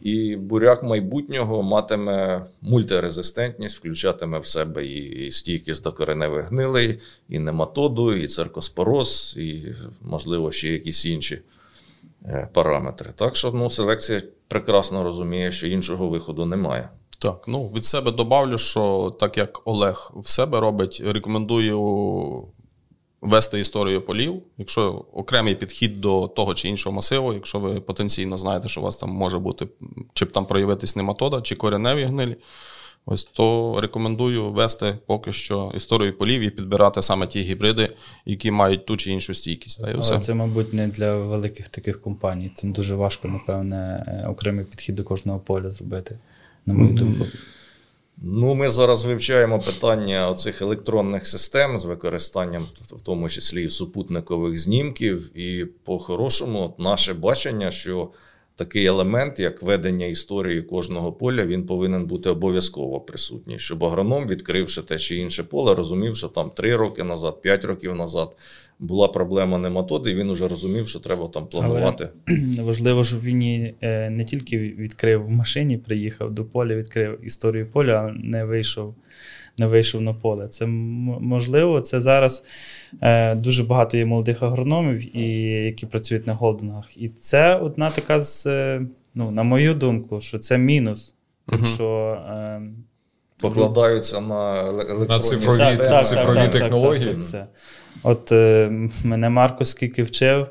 і буряк майбутнього матиме мультирезистентність, включатиме в себе і стійкість до кореневих гнилей, і нематоду, і церкоспороз, і, можливо, ще якісь інші е, параметри. Так що ну, селекція прекрасно розуміє, що іншого виходу немає. Так, ну від себе добавлю, що так як Олег в себе робить, рекомендую вести історію полів. Якщо окремий підхід до того чи іншого масиву, якщо ви потенційно знаєте, що у вас там може бути, чи б там проявитись нематода, чи кореневі гнилі, ось то рекомендую вести поки що історію полів і підбирати саме ті гібриди, які мають ту чи іншу стійкість. Але все. це, мабуть, не для великих таких компаній. Цим дуже важко, напевне, окремий підхід до кожного поля зробити на мою думку. Ну, ми зараз вивчаємо питання оцих електронних систем з використанням, в тому числі і супутникових знімків. І по-хорошому, наше бачення, що такий елемент, як ведення історії кожного поля, він повинен бути обов'язково присутній, щоб агроном, відкривши те чи інше поле, розумів, що там 3 роки назад, 5 років назад була проблема нематоди, і він вже розумів, що треба там планувати. Але Важливо, щоб він е, не тільки відкрив в машині, приїхав до поля, відкрив історію поля, а не вийшов. Не вийшов на поле. Це можливо. Це зараз е, дуже багато є молодих агрономів, і, які працюють на голдингах. І це одна така з, е, ну, на мою думку, що це мінус. Так що е, покладаються на електронні на цифрові, так, так, цифрові так, технології. Так, так, От е, мене Марко скільки вчив,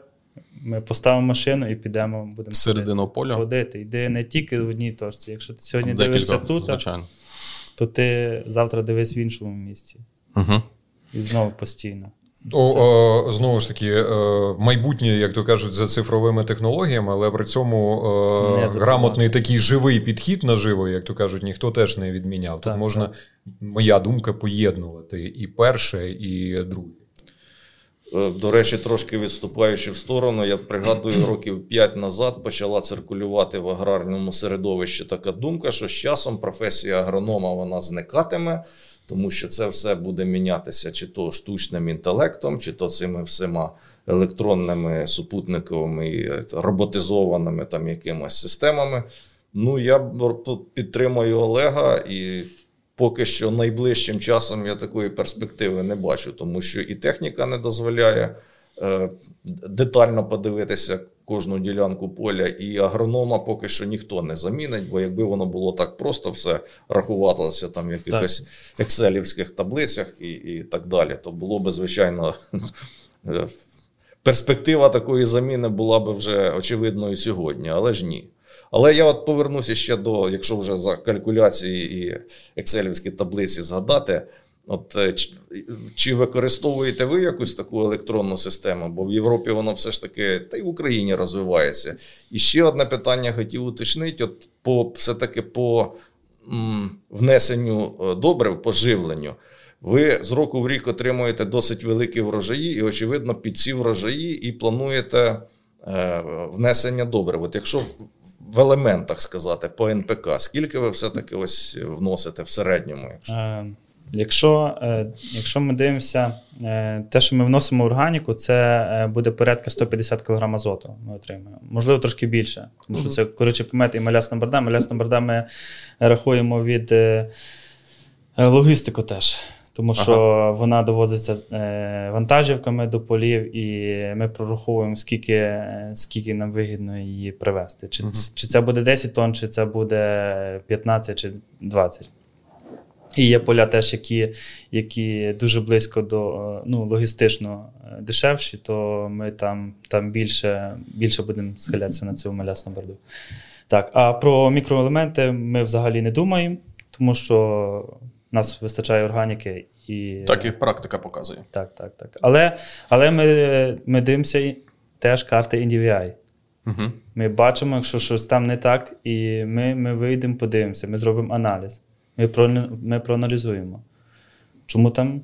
ми поставимо машину і підемо, будемо середину поля ходити. Йди не тільки в одній точці. Якщо ти сьогодні Декілька, дивишся тут, звичайно. То ти завтра дивись в іншому місці. Угу. І знову постійно. О, о, Знову ж таки, е, майбутнє, як то кажуть, за цифровими технологіями, але при цьому е, грамотний такий живий підхід наживо, як то кажуть, ніхто теж не відміняв. Тут можна, так. моя думка, поєднувати і перше, і друге. Е, до речі, трошки відступаючи в сторону, я пригадую, років 5 назад почала циркулювати в аграрному середовищі така думка, що з часом професія агронома вона зникатиме, тому що це все буде мінятися чи то штучним інтелектом, чи то цими всіма електронними супутниковими е, роботизованими там якимось системами. Ну, я підтримую Олега і Поки що найближчим часом я такої перспективи не бачу, тому що і техніка не дозволяє е, детально подивитися кожну ділянку поля, і агронома поки що ніхто не замінить, бо якби воно було так просто все рахувалося там в якихось екселівських таблицях і, і так далі, то було би звичайно. Е, перспектива такої заміни була б вже очевидною сьогодні, але ж ні. Але я от повернуся ще до, якщо вже за калькуляції і екселівські таблиці згадати. От е, Чи використовуєте ви якусь таку електронну систему? Бо в Європі воно все ж таки, та й в Україні розвивається. І ще одне питання хотів уточнити: от по все-таки по м, внесенню е, добрив, по живленню. Ви з року в рік отримуєте досить великі врожаї, і, очевидно, під ці врожаї і плануєте е, внесення добрив. От Якщо в елементах сказати по НПК, скільки ви все-таки ось вносите в середньому? Якщо е, якщо, е, якщо ми дивимося, е, те, що ми вносимо в органіку, це буде порядка 150 кг азоту. Ми отримаємо. Можливо, трошки більше, тому що це коротше помет і малясна борда. Малясна борда ми рахуємо від логістику теж тому що ага. вона доводиться е, вантажівками до полів, і ми прораховуємо, скільки скільки нам вигідно її привезти. Чи, угу. чи це буде 10 тонн, чи це буде 15 чи 20. І є поля теж, які які дуже близько до ну, логістично е, дешевші, то ми там там більше більше будемо схилятися на цю малясну борду. Так, а про мікроелементи ми взагалі не думаємо, тому що нас вистачає органіки і. Так і практика показує. Так, так, так. Але, але ми, ми дивимося теж карти NDVI. Угу. Ми бачимо, якщо щось там не так, і ми, ми вийдемо, подивимося, ми зробимо аналіз. Ми, про, ми проаналізуємо. Чому там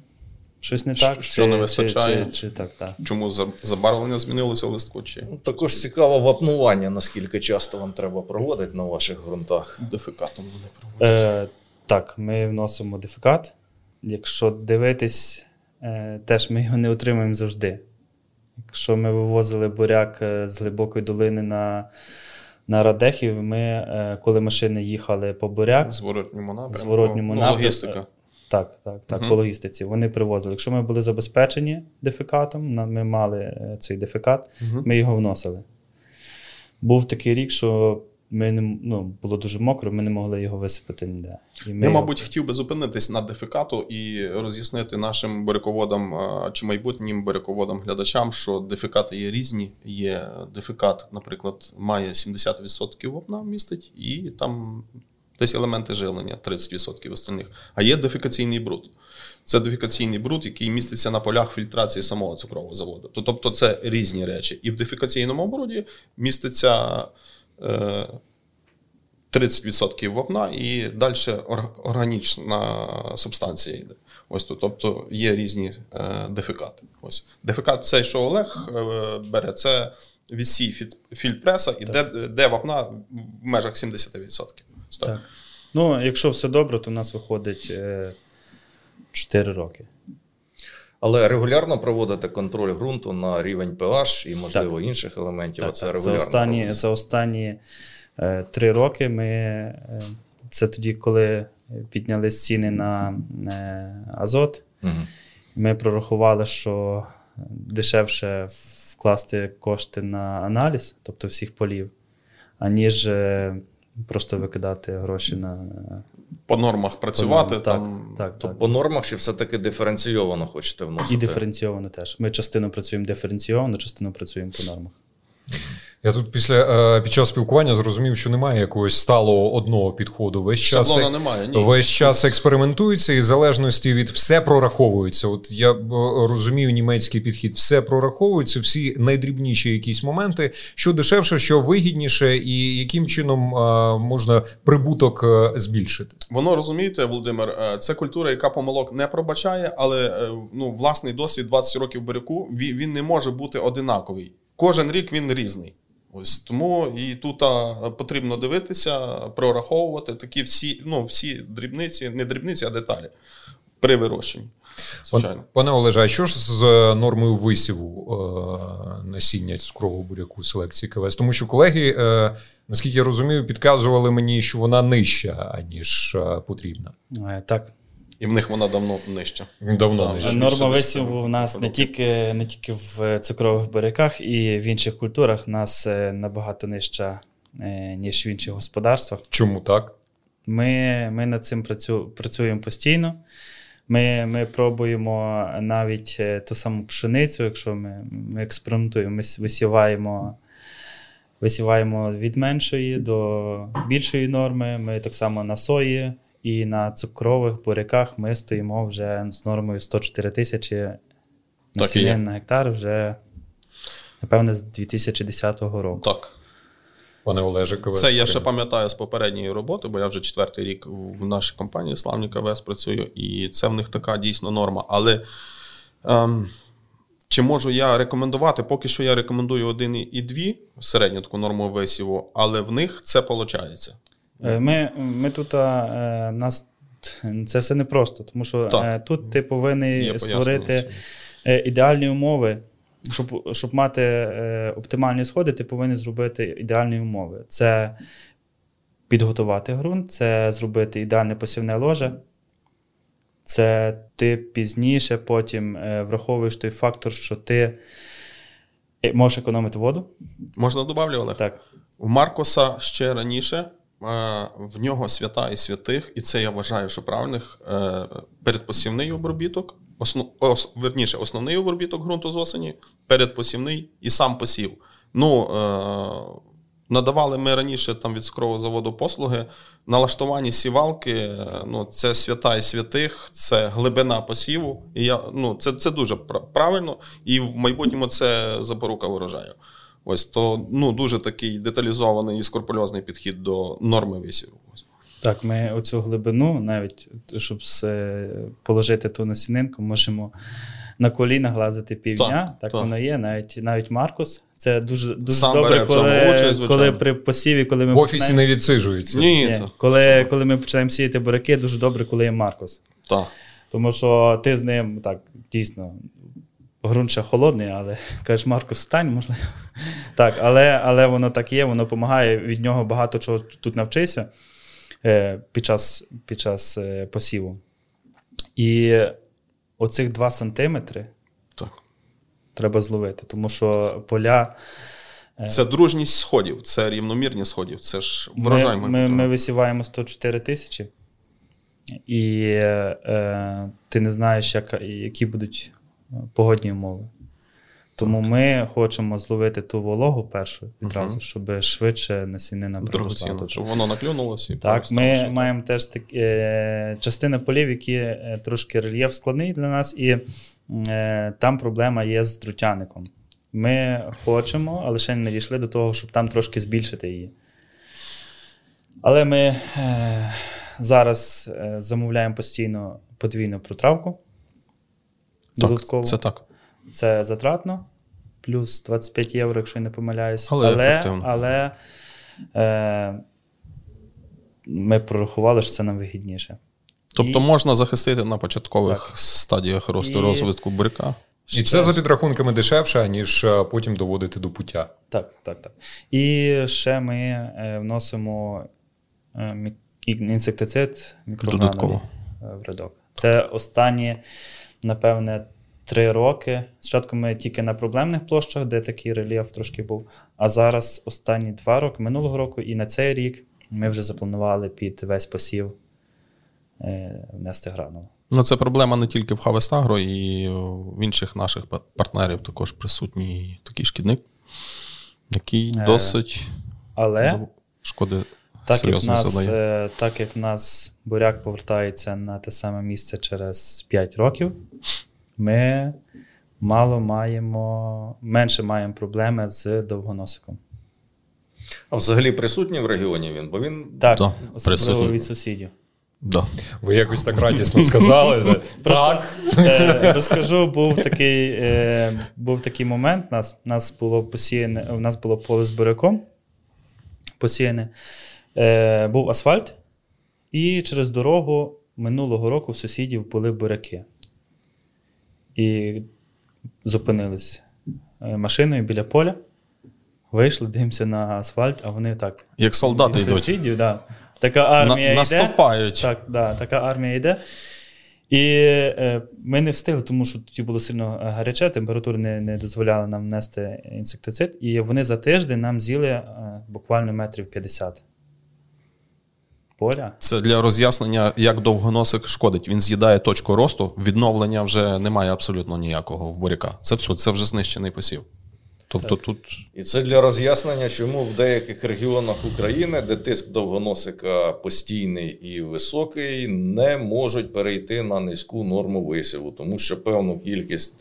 щось не так? що не вистачає? Чи, чи, чи так, так. Чому за- забарвлення змінилося в листку чи Ну, Також цікаво вапнування, наскільки часто вам треба проводити на ваших ґрунтах. дефекатом вони проводять? Е, так, ми вносимо модифікат. Якщо дивитись, е, теж ми його не отримуємо завжди. Якщо ми вивозили буряк е, з глибокої долини на, на Радехів, ми, е, коли машини їхали по буряк, зворотньому напрямку. зворотньому ну, логістика. Так, так, так, Мгм. по логістиці. Вони привозили. Якщо ми були забезпечені дефекатом, на- ми мали цей дефекат, Мгм. ми його вносили. Був такий рік, що ми не, ну, було дуже мокро, ми не могли його висипати ніде. І ми Я, його- мабуть, хотів би зупинитись на дефекату і роз'яснити нашим буряководам чи майбутнім буряководам глядачам, що дефекати є різні. Є дефекат, наприклад, має 70% вапна містить, і там десь елементи жилення 30% остальних. А є дефекаційний бруд. Це дефекаційний бруд, який міститься на полях фільтрації самого цукрового заводу. Тобто це різні речі. І в дефекаційному бруді міститься. Е, 30% вапна і далі органічна субстанція йде. Ось тут, тобто є різні е, дефекати. Ось. Дефекат цей, що Олег е, бере, це відсій фільтпреса, і де, де вапна в межах 70%. Так. Так. Ну, якщо все добре, то у нас виходить е, 4 роки. Але регулярно проводите контроль ґрунту на рівень pH і, можливо, інших елементів. Так, Оце так. За останні, за останні е, три роки ми. Е, це тоді, коли підняли ціни на е, азот. Мгм. Ми прорахували, що дешевше вкласти кошти на аналіз, тобто всіх полів, аніж е, просто викидати гроші на По нормах працювати. Так, там, так, То так. по нормах чи все-таки диференційовано хочете вносити? І диференційовано теж. Ми частину працюємо диференційовано, частину працюємо по нормах. Я тут після е, під час спілкування зрозумів, що немає якогось сталого одного підходу. Весь час Шаблона немає. Ні. Весь час експериментується і в залежності від все прораховується. От я е, розумію німецький підхід, все прораховується, всі найдрібніші якісь моменти, що дешевше, що вигідніше, і яким чином е, можна прибуток збільшити. Воно розумієте, Володимир, це культура, яка помилок не пробачає, але ну, власний досвід 20 років він, він не може бути одинаковий. Кожен рік він різний. Ось тому і тут а, потрібно дивитися, прораховувати такі всі, ну, всі дрібниці, не дрібниці, а деталі при вирощенні. Звичайно. Пане Олеже, а що ж з нормою висіву е, насіння цукрового буряку селекції КВС? Тому що колеги, е, наскільки я розумію, підказували мені, що вона нижча, аніж е, потрібна. Е, Так, І в них вона давно нижча. Давно Так, нижча. Норма висіву в нас не тільки, не тільки в цукрових буряках, і в інших культурах в нас е, набагато нижча, е, ніж в інших господарствах. Чому так? Ми, ми над цим працю, працюємо постійно. Ми, ми пробуємо навіть е, ту саму пшеницю, якщо ми, ми експериментуємо, ми висіваємо, висіваємо від меншої до більшої норми. Ми так само на сої і на цукрових буряках ми стоїмо вже з нормою 104 тисячі насіння на гектар вже, напевне, з 2010 року. Так. Пане Олеже, Це я ще пам'ятаю з попередньої роботи, бо я вже четвертий рік в нашій компанії Славні КВС працюю, і це в них така дійсно норма. Але ем, чи можу я рекомендувати? Поки що я рекомендую один і дві середню таку норму висіву, але в них це виходить. Е, Ми, ми тут е, нас це все непросто, тому що Так. е, тут ти повинен пояснення створити ідеальні умови. Щоб, щоб мати е, оптимальні сходи, ти повинен зробити ідеальні умови. Це підготувати ґрунт, це зробити ідеальне посівне ложе. Це ти пізніше потім е, враховуєш той фактор, що ти можеш економити воду. Можна Олег? Так. У Маркоса ще раніше в нього свята і святих, і це я вважаю, що правильних е, передпосівний обробіток, основ, ос, верніше, основний обробіток ґрунту з осені, передпосівний і сам посів. Ну, е, Надавали ми раніше там від цукрового заводу послуги. Налаштування сівалки е, ну, це свята і святих, це глибина посіву. І я, ну, це, це дуже правильно, і в майбутньому це запорука урожаю. Ось то ну, дуже такий деталізований і скорпульозний підхід до норми висіву. Так, ми оцю глибину, навіть щоб положити ту насінинку, можемо на коліна глазити півдня. Так, так, так. воно є. Навіть навіть Маркус. Це дуже дуже Сам добре, коли участь, коли при посіві, коли ми в офісі починаємо... не відсижується. Ні, Ні. Коли коли ми починаємо сіяти буряки, дуже добре, коли є Маркус. Так. Тому що ти з ним так дійсно. Грунт ще холодний, але кажеш, Маркус, стань, можливо. Так, але але воно так є, воно допомагає від нього багато чого тут навчися е, під час під час е, посіву. І оцих 2 сантиметри так. треба зловити, тому що поля. Е, це дружність сходів, це рівномірні сходів, це ж врожай. Ми ми, ми висіваємо 104 тисячі, і е, ти не знаєш, як, які будуть е, погодні умови. Тому ми хочемо зловити ту вологу першу відразу, угу. щоб швидше насінина проросла. Щоб воно наклюнулося і Так, ми швидко. маємо теж такі е, частина полів, які е, трошки рельєф складний для нас, і е, там проблема є з друтяником. Ми хочемо, але ще не дійшли до того, щоб там трошки збільшити її. Але ми е, зараз е, замовляємо постійно подвійну протравку. Додатково. Так, Це так. Це затратно, плюс 25 євро, якщо я не помиляюсь. Але але, але е, ми прорахували, що це нам вигідніше. Тобто І... можна захистити на початкових так. стадіях росту І... розвитку буряка. І це за підрахунками дешевше, ніж е, потім доводити до пуття. Так, так, так. І ще ми е, вносимо е, інсектицид мікрогранулі в рядок. Це останні, напевне, три роки. Спочатку ми тільки на проблемних площах, де такий рельєф трошки був. А зараз останні два роки, минулого року, і на цей рік ми вже запланували під весь посів е, внести гранулу. Ну, це проблема не тільки в Хавестагро, і в інших наших партнерів також присутній такий шкідник, який е, досить Але шкоди. Так як, нас, е, так як в нас буряк повертається на те саме місце через 5 років, ми мало маємо, менше маємо проблеми з довгоносиком. А взагалі присутній в регіоні він, бо він так, да, особливо від сусідів. Да. Ви якось так радісно сказали. так. Е, розкажу, був такий е, був такий момент. У нас нас було посіяне, у нас було поле з буряком. Посіяне. Е, був асфальт, і через дорогу минулого року в сусідів були буряки і зупинились е, машиною біля поля. Вийшли, дивимося на асфальт, а вони так. Як солдати йдуть. Сусідів, да. Така армія на, йде. Наступають. Так, да, така армія йде. І е, ми не встигли, тому що тоді було сильно гаряче, температура не не дозволяла нам внести інсектицид. І вони за тиждень нам з'їли е, буквально метрів 50 поля. Це для роз'яснення, як довгоносик шкодить. Він з'їдає точку росту, відновлення вже немає абсолютно ніякого в буряка. Це все, це вже знищений посів. Тобто тут... І це для роз'яснення, чому в деяких регіонах України, де тиск довгоносика постійний і високий, не можуть перейти на низьку норму висіву, тому що певну кількість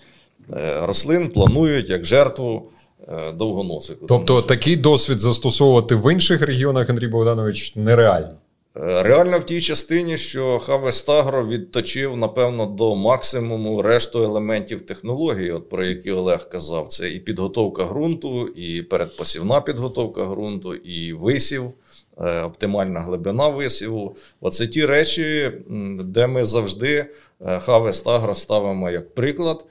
е, рослин планують як жертву е, довгоносику. Тобто що... такий досвід застосовувати в інших регіонах, Андрій Богданович, нереально. Реально в тій частині, що Хавестагро відточив, напевно, до максимуму решту елементів технології, от про які Олег казав, це і підготовка ґрунту, і передпосівна підготовка ґрунту, і висів, е, оптимальна глибина висіву. Оце ті речі, де ми завжди Хавестагро ставимо як приклад.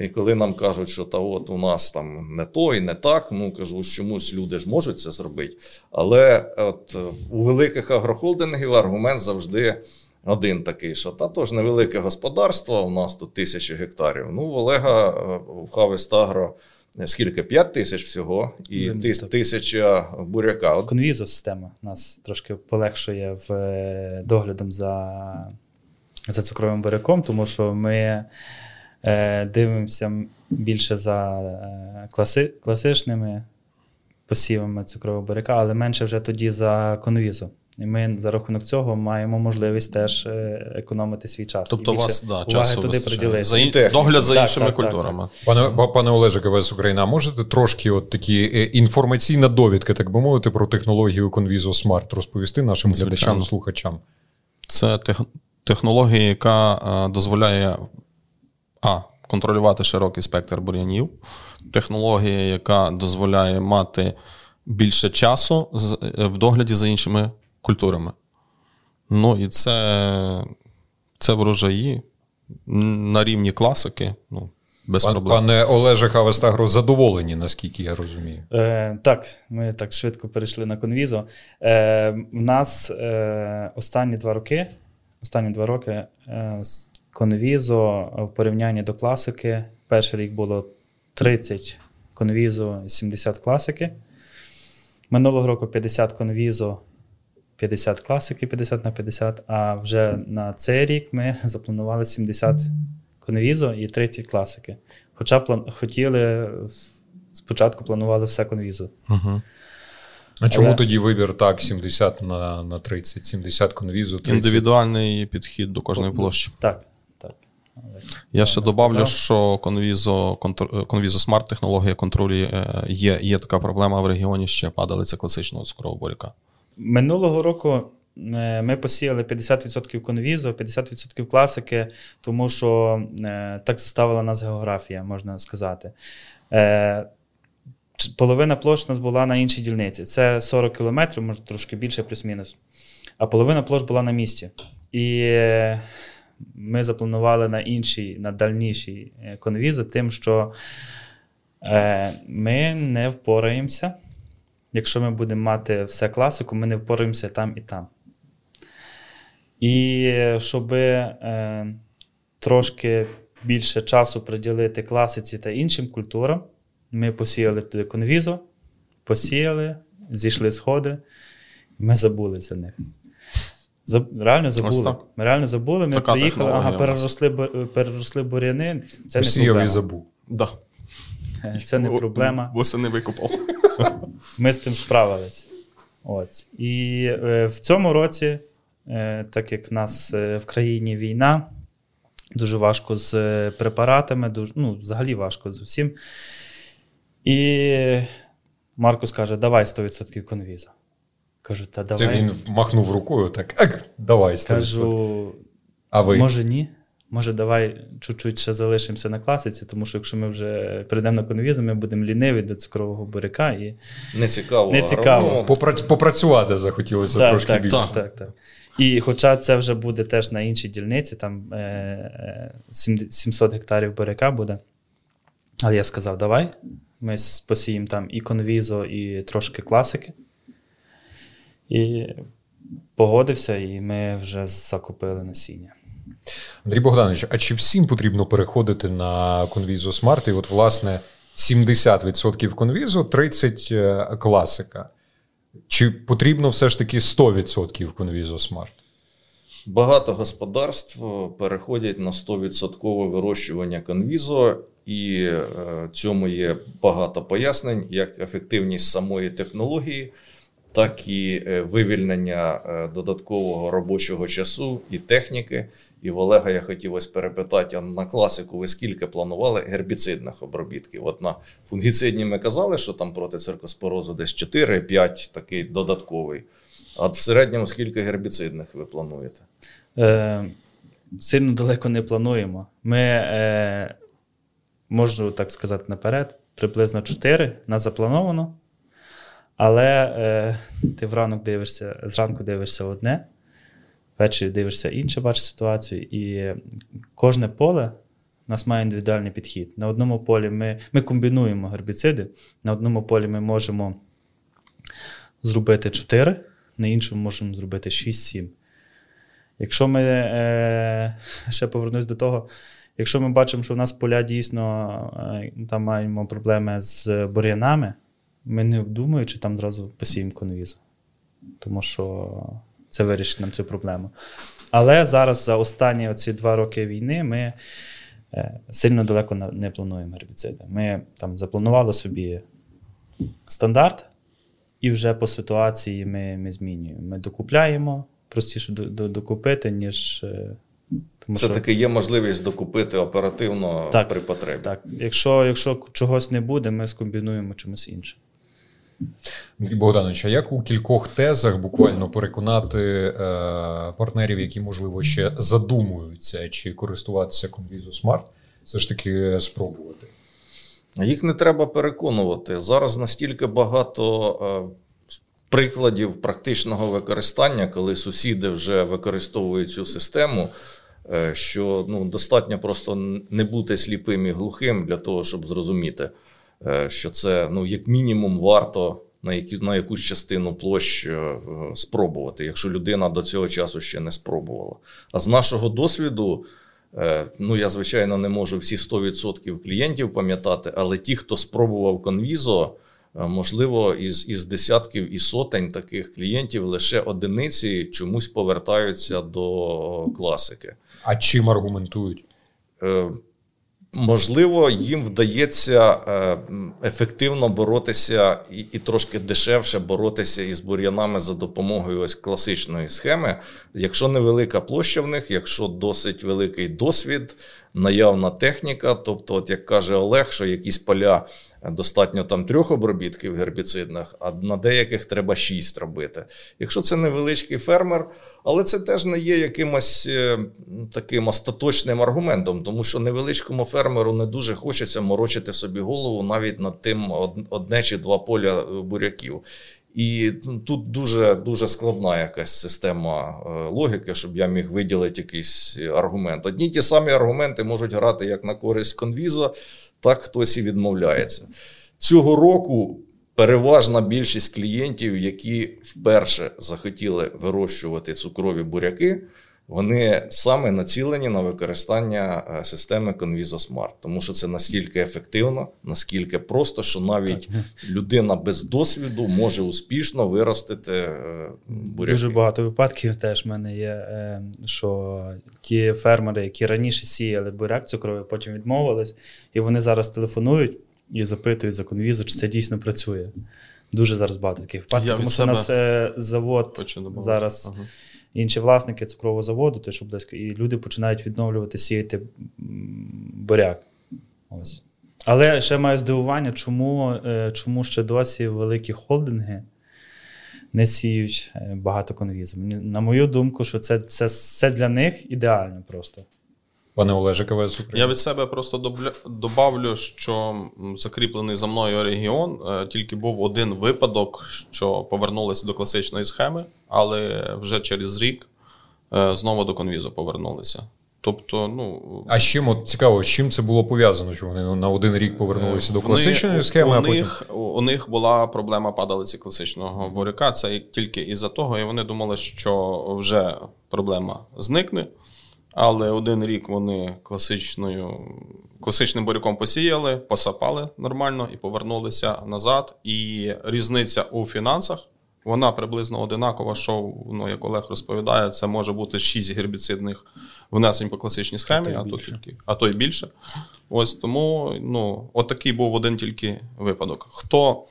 І коли нам кажуть, що та от у нас там не то і не так, ну кажу, чомусь люди ж можуть це зробити. Але от у великих агрохолдингів аргумент завжди один такий: що та то ж невелике господарство, у нас тут тисячі гектарів. Ну, в Олега е, в Хавестагро скільки? 5 тисяч всього і тис, тисяча буряка. Конвізо система нас трошки полегшує в е, доглядом за, за цукровим буряком, тому що ми. Е, дивимося більше за е, класи, класичними посівами цукрового буряка, але менше вже тоді за конвізу. І ми за рахунок цього маємо можливість теж е, економити свій час. Тобто у вас да, часу туди приділити. За ін- догляд за Так, іншими так, так, культурами. Пане пане Олеже, КВС Україна, а можете трошки от такі інформаційна довідка, так би мовити, про технологію Conviso Smart розповісти нашим Звичайно. глядачам, слухачам? Це тех- технологія, яка дозволяє а. Контролювати широкий спектр бур'янів. Технологія, яка дозволяє мати більше часу з- е, в догляді за іншими культурами. Ну і це, це врожаї на рівні класики. Ну, без Пан, проблем. пане Олеже Хавестагро, задоволені, наскільки я розумію. Е, так, ми так швидко перейшли на конвізо. Е, в нас е, останні два роки, останні два роки е, конвізо в порівнянні до класики. Перший рік було 30 конвізо, 70 класики. Минулого року 50 конвізо, 50 класики, 50 на 50. А вже на цей рік ми запланували 70 конвізо і 30 класики. Хоча план... хотіли спочатку планували все конвізо. Угу. А чому Але- тоді вибір так 70 на, на 30, 70 конвізу, 30? Індивідуальний підхід до кожної площі. Так, Я ще сказав. що контр- Conviso Smart технологія контролю е, є, є така проблема в регіоні ще падалиця класичного цукрового буряка. Минулого року е, ми посіяли 50% конвізу, 50% класики, тому що е, так заставила нас географія, можна сказати. Половина площ у нас була на іншій дільниці. Це 40 кілометрів, може трошки більше, плюс-мінус. А половина площ була на місці. І ми запланували на іншій, на дальнішій е, конвізу, тим, що е, ми не впораємося. Якщо ми будемо мати все класику, ми не впораємося там і там. І щоб е, трошки більше часу приділити класиці та іншим культурам, ми посіяли туди конвізу, посіяли, зійшли сходи, і ми забули за них. Заб- Реально забули. так. Ми реально забули. Ми Така приїхали, ага, переросли, переросли буряни. Це не Посіяв і проблема. забув. Да. Це не проблема. Восени викупав. Ми з тим справились. От. І е, в цьому році, е, так як в нас е, в країні війна, дуже важко з е, препаратами, дуже, ну, взагалі важко з усім. І Маркус каже: давай 100% конвіза. Кажу, та Ти давай. він махнув рукою так. Ак, давай, 100%. Кажу, а ви? може ні. Може, давай чуть-чуть ще залишимося на класиці, тому що якщо ми вже прийдемо на конвізу, ми будемо ліниві до цукрового буряка і Не цікаво. Не цікаво. Попрацювати захотілося так, трошки так, більше. Так, так, так. І хоча це вже буде теж на іншій дільниці, там е, е, 700 гектарів буряка буде. Але я сказав, давай. Ми посіємо там і конвізо, і трошки класики. І погодився, і ми вже закупили насіння. Андрій Богданович, а чи всім потрібно переходити на Conviso Smart? І от, власне, 70% конвізу, 30% е, класика. Чи потрібно все ж таки 100% Conviso Smart? Багато господарств переходять на 100% вирощування конвізо, і е, цьому є багато пояснень, як ефективність самої технології, так і е, вивільнення е, додаткового робочого часу і техніки. І в Олега я хотів ось перепитати, а на класику ви скільки планували гербіцидних обробітків? От на фунгіцидні ми казали, що там проти циркоспорозу десь 4-5 такий додатковий. А в середньому скільки гербіцидних ви плануєте? Е, сильно далеко не плануємо. Ми, е, можу так сказати наперед, приблизно 4 нас заплановано. Але е, ти вранок дивишся, зранку дивишся одне, ввечері дивишся інше, бачиш ситуацію. І кожне поле у нас має індивідуальний підхід. На одному полі ми, ми комбінуємо гербіциди, на одному полі ми можемо зробити 4, на іншому можемо зробити 6-7. Якщо ми е, ще повернусь до того, якщо ми бачимо, що в нас поля дійсно е, там маємо проблеми з бур'янами, ми не обдумуючи там зразу посіємо конвізу. Тому що це вирішить нам цю проблему. Але зараз за останні оці два роки війни ми е, сильно далеко не плануємо гербіциди. Ми там запланували собі стандарт і вже по ситуації ми ми змінюємо. Ми докупляємо, простіше докупити, ніж. Е, тому Це що... таки є можливість докупити оперативно так, при потребі. Так, якщо якщо чогось не буде, ми скомбінуємо чимось іншим. Богданович, а як у кількох тезах буквально переконати е, партнерів, які, можливо, ще задумуються, чи користуватися Conviso Smart, все ж таки спробувати? Їх не треба переконувати. Зараз настільки багато е, прикладів практичного використання, коли сусіди вже використовують цю систему. Е, що ну, достатньо просто не бути сліпим і глухим для того, щоб зрозуміти, що це ну, як мінімум варто на які, на якусь частину площ е, спробувати, якщо людина до цього часу ще не спробувала. А з нашого досвіду. Ну, я, звичайно, не можу всі 100% клієнтів пам'ятати, але ті, хто спробував конвізо, можливо, із із десятків і сотень таких клієнтів лише одиниці чомусь повертаються до класики. А чим аргументують? Можливо, їм вдається е, ефективно боротися і і трошки дешевше боротися із бур'янами за допомогою ось класичної схеми. Якщо невелика площа в них, якщо досить великий досвід, наявна техніка, тобто, от як каже Олег, що якісь поля достатньо там трьох обробітків гербіцидних, а на деяких треба шість робити. Якщо це невеличкий фермер, але це теж не є якимось е, таким остаточним аргументом, тому що невеличкому фермеру не дуже хочеться морочити собі голову навіть над тим одне чи два поля е, буряків. І тут дуже дуже складна якась система е, логіки, щоб я міг виділити якийсь аргумент. Одні ті самі аргументи можуть грати як на користь конвіза, так хтось і відмовляється. Цього року переважна більшість клієнтів, які вперше захотіли вирощувати цукрові буряки, вони саме націлені на використання е, системи Conviso Smart, тому що це настільки ефективно, наскільки просто, що навіть так. людина без досвіду може успішно виростити е, буряки. Дуже багато випадків теж в мене є, е, що ті фермери, які раніше сіяли буряк цукровий, потім відмовились, і вони зараз телефонують і запитують за конвізу, чи це дійсно працює. Дуже зараз багато таких випадків, тому що у нас завод зараз. Ага інші власники цукрового заводу, то щоб десь і люди починають відновлювати сіяти буряк. Ось. Але ще маю здивування, чому е, чому ще досі великі холдинги не сіють е, багато конвізу. На мою думку, що це це, це для них ідеально просто. Пане Україна. Я від себе просто добавлю, що закріплений за мною регіон е, тільки був один випадок, що повернулися до класичної схеми, але вже через рік е, знову до конвізу повернулися. Тобто, ну а з чим от цікаво, з чим це було пов'язано? Що вони на один рік повернулися до класичної схеми? У а потім... них у них була проблема падалиці класичного буряка. Це тільки із-за того, і вони думали, що вже проблема зникне. Але один рік вони класичною, класичним буряком посіяли, посапали нормально і повернулися назад. І різниця у фінансах вона приблизно одинакова. Що ну, як Олег розповідає, це може бути 6 гербіцидних внесень по класичній схемі, а то тільки, а то й більше. Ось тому ну, отакий був один тільки випадок. Хто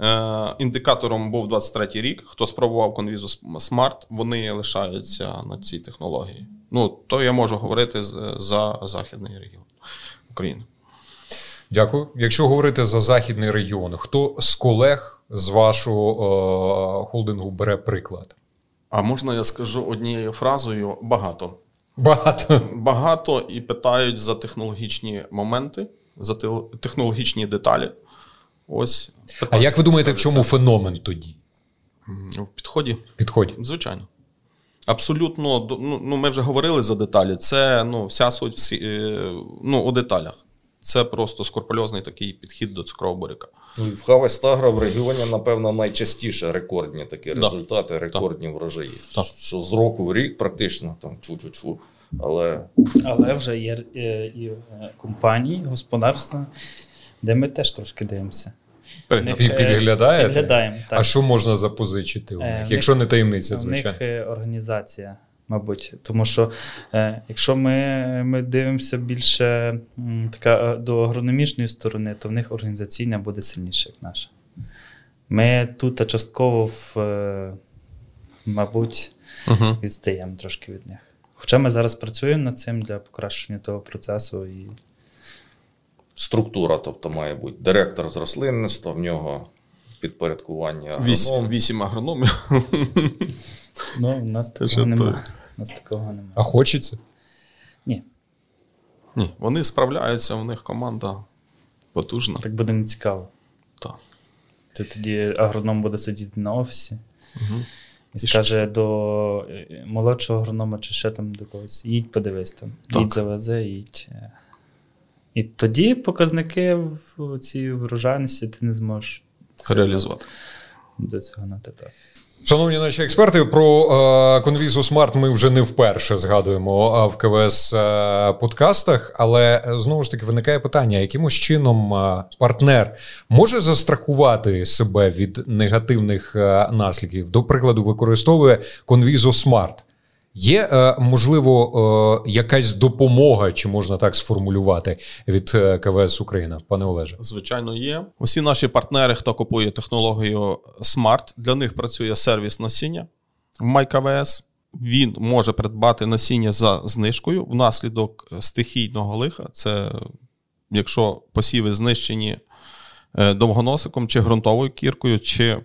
е, індикатором був 23-й рік, хто спробував конвізу Smart, вони лишаються на цій технології. Ну, то я можу говорити за західний регіон України. Дякую. Якщо говорити за західний регіон, хто з колег з вашого е- холдингу бере приклад? А можна я скажу однією фразою багато. Багато Багато і питають за технологічні моменти, за технологічні деталі. Ось. А як ви думаєте, в чому феномен тоді? В підході? Підході. Звичайно. Абсолютно, ну, ну ми вже говорили за деталі. Це ну, вся суть всі, е, ну, у деталях. Це просто скорпульозний такий підхід до цукрового буряка. Ну, в Хавестагра в регіоні, напевно, найчастіше рекордні такі да. результати, рекордні да. врожаї. Да. Що з року в рік практично там чу-чу-чу. Але Але вже є е, і е, компанії, господарства, де ми теж трошки дивимося. Них, Підглядаєте? Підглядаємо. Так. А що можна запозичити у них, якщо не таємниця, звичайно? У них організація мабуть. Тому що е, якщо ми ми дивимося більше така, е, до агрономічної сторони, то в них організаційна буде сильніша, як наша. Ми тут частково, в, е, мабуть, Угу. відстаємо трошки від них. Хоча ми зараз працюємо над цим для покращення того процесу. І... Структура, тобто, має бути директор з рослинництва, в нього підпорядкування Вісім, агроном. вісім агрономів. Ну, у нас такого немає. У нас такого немає. А хочеться? Ні, Ні, вони справляються, у них команда потужна. так буде не цікаво. Так. Ти тоді агроном буде сидіти на офісі Угу. і скаже до е, молодшого агронома чи ще там до когось: їдь подивись там, Так. їдь завезе, їдь. І тоді показники в цій врожайності ти не зможеш Реалізувати. досягнути так. Шановні наші експерти, про е, конвізу Смарт ми вже не вперше згадуємо е, в КВС е, подкастах, але знову ж таки виникає питання: якимось чином партнер може застрахувати себе від негативних наслідків? До прикладу, використовує конвізу Смарт. Є, е, можливо, е, якась допомога, чи можна так сформулювати, від е, КВС Україна, пане Олеже? Звичайно, є. Усі наші партнери, хто купує технологію Smart, для них працює сервіс насіння в MyKVS. Він може придбати насіння за знижкою внаслідок стихійного лиха. Це якщо посіви знищені довгоносиком, чи ґрунтовою кіркою, чи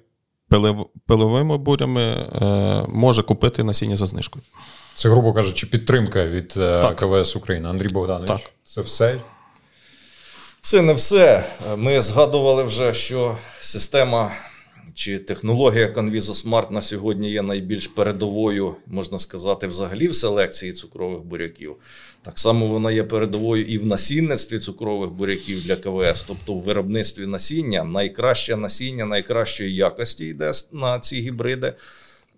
пиловими бурями, е, може купити насіння за знижкою. Це, грубо кажучи, підтримка від е, Так. КВС Україна. Андрій Богданович, Так. це все. Це не все. Ми згадували вже, що система чи технологія Conviso Smart на сьогодні є найбільш передовою, можна сказати, взагалі в селекції цукрових буряків. Так само вона є передовою і в насінництві цукрових буряків для КВС, тобто в виробництві насіння найкраще насіння найкращої якості йде на ці гібриди.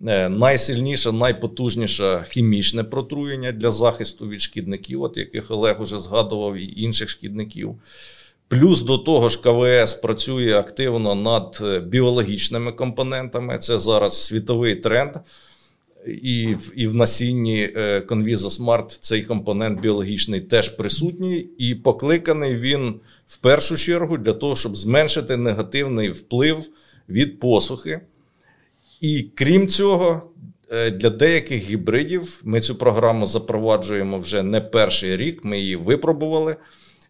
Е, Найсильніше, найпотужніше хімічне протруєння для захисту від шкідників, от яких Олег уже згадував, і інших шкідників. Плюс до того ж, КВС працює активно над е, біологічними компонентами. Це зараз світовий тренд. І в, і в насінні е, Conviso Smart цей компонент біологічний теж присутній, і покликаний він в першу чергу для того, щоб зменшити негативний вплив від посухи. І крім цього, е, для деяких гібридів ми цю програму запроваджуємо вже не перший рік. Ми її випробували.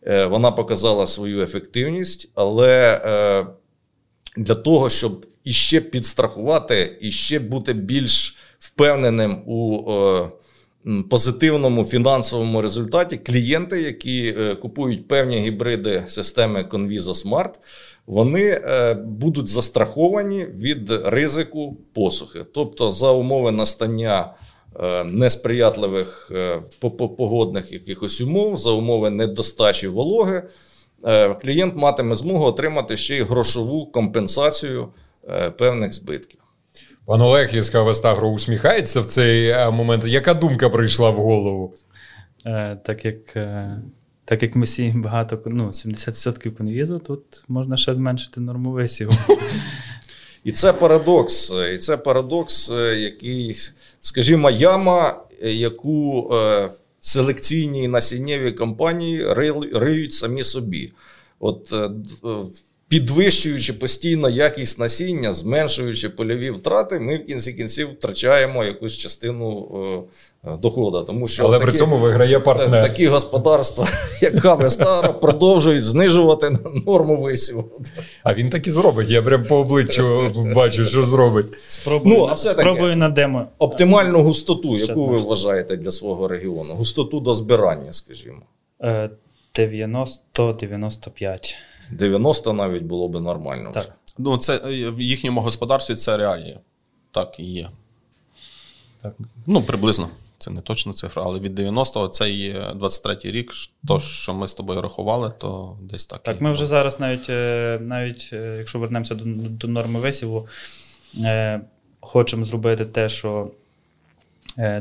Е, Вона показала свою ефективність, але е, для того, щоб іще підстрахувати, іще бути більш впевненим у е, позитивному фінансовому результаті, клієнти, які е, купують певні гібриди системи Conviso Smart, вони е, будуть застраховані від ризику посухи. Тобто, за умови настання несприятливих по- по- погодних якихось умов, за умови недостачі вологи, клієнт матиме змогу отримати ще й грошову компенсацію певних збитків. Пан Олег із Кавестагро усміхається в цей е, момент. Яка думка прийшла в голову? Е, так як. Е... Так як ми сіємо багато, ну, 70% конвізу, тут можна ще зменшити норму висіву. І це парадокс. е, І це парадокс, е, який, скажімо, яма, яку е, селекційні насіннєві компанії риють самі собі. От підвищуючи постійно якість насіння, зменшуючи польові втрати, ми в кінці кінців втрачаємо якусь частину е, е, доходу. Тому що Але при цьому виграє та- партнер. такі господарства, як Кавестара, продовжують знижувати норму висіву. А він так і зробить. Я прям по обличчю бачу, що зробить. Спробую, Ну, а на, все-таки. спробую на демо. Оптимальну густоту, Щас яку ви вважаєте для свого регіону? Густоту до збирання, скажімо. Е, 90-95. 90 навіть було би нормально. Так. Ну, це е, в їхньому господарстві це реалії. Так і є. Так. Ну, приблизно. Це не точна цифра, але від 90-го це є 23-й рік. То, що ми з тобою рахували, то десь так. Так, і ми було. вже зараз навіть, е, навіть е, якщо вернемося до, до норми висіву, е, хочемо зробити те, що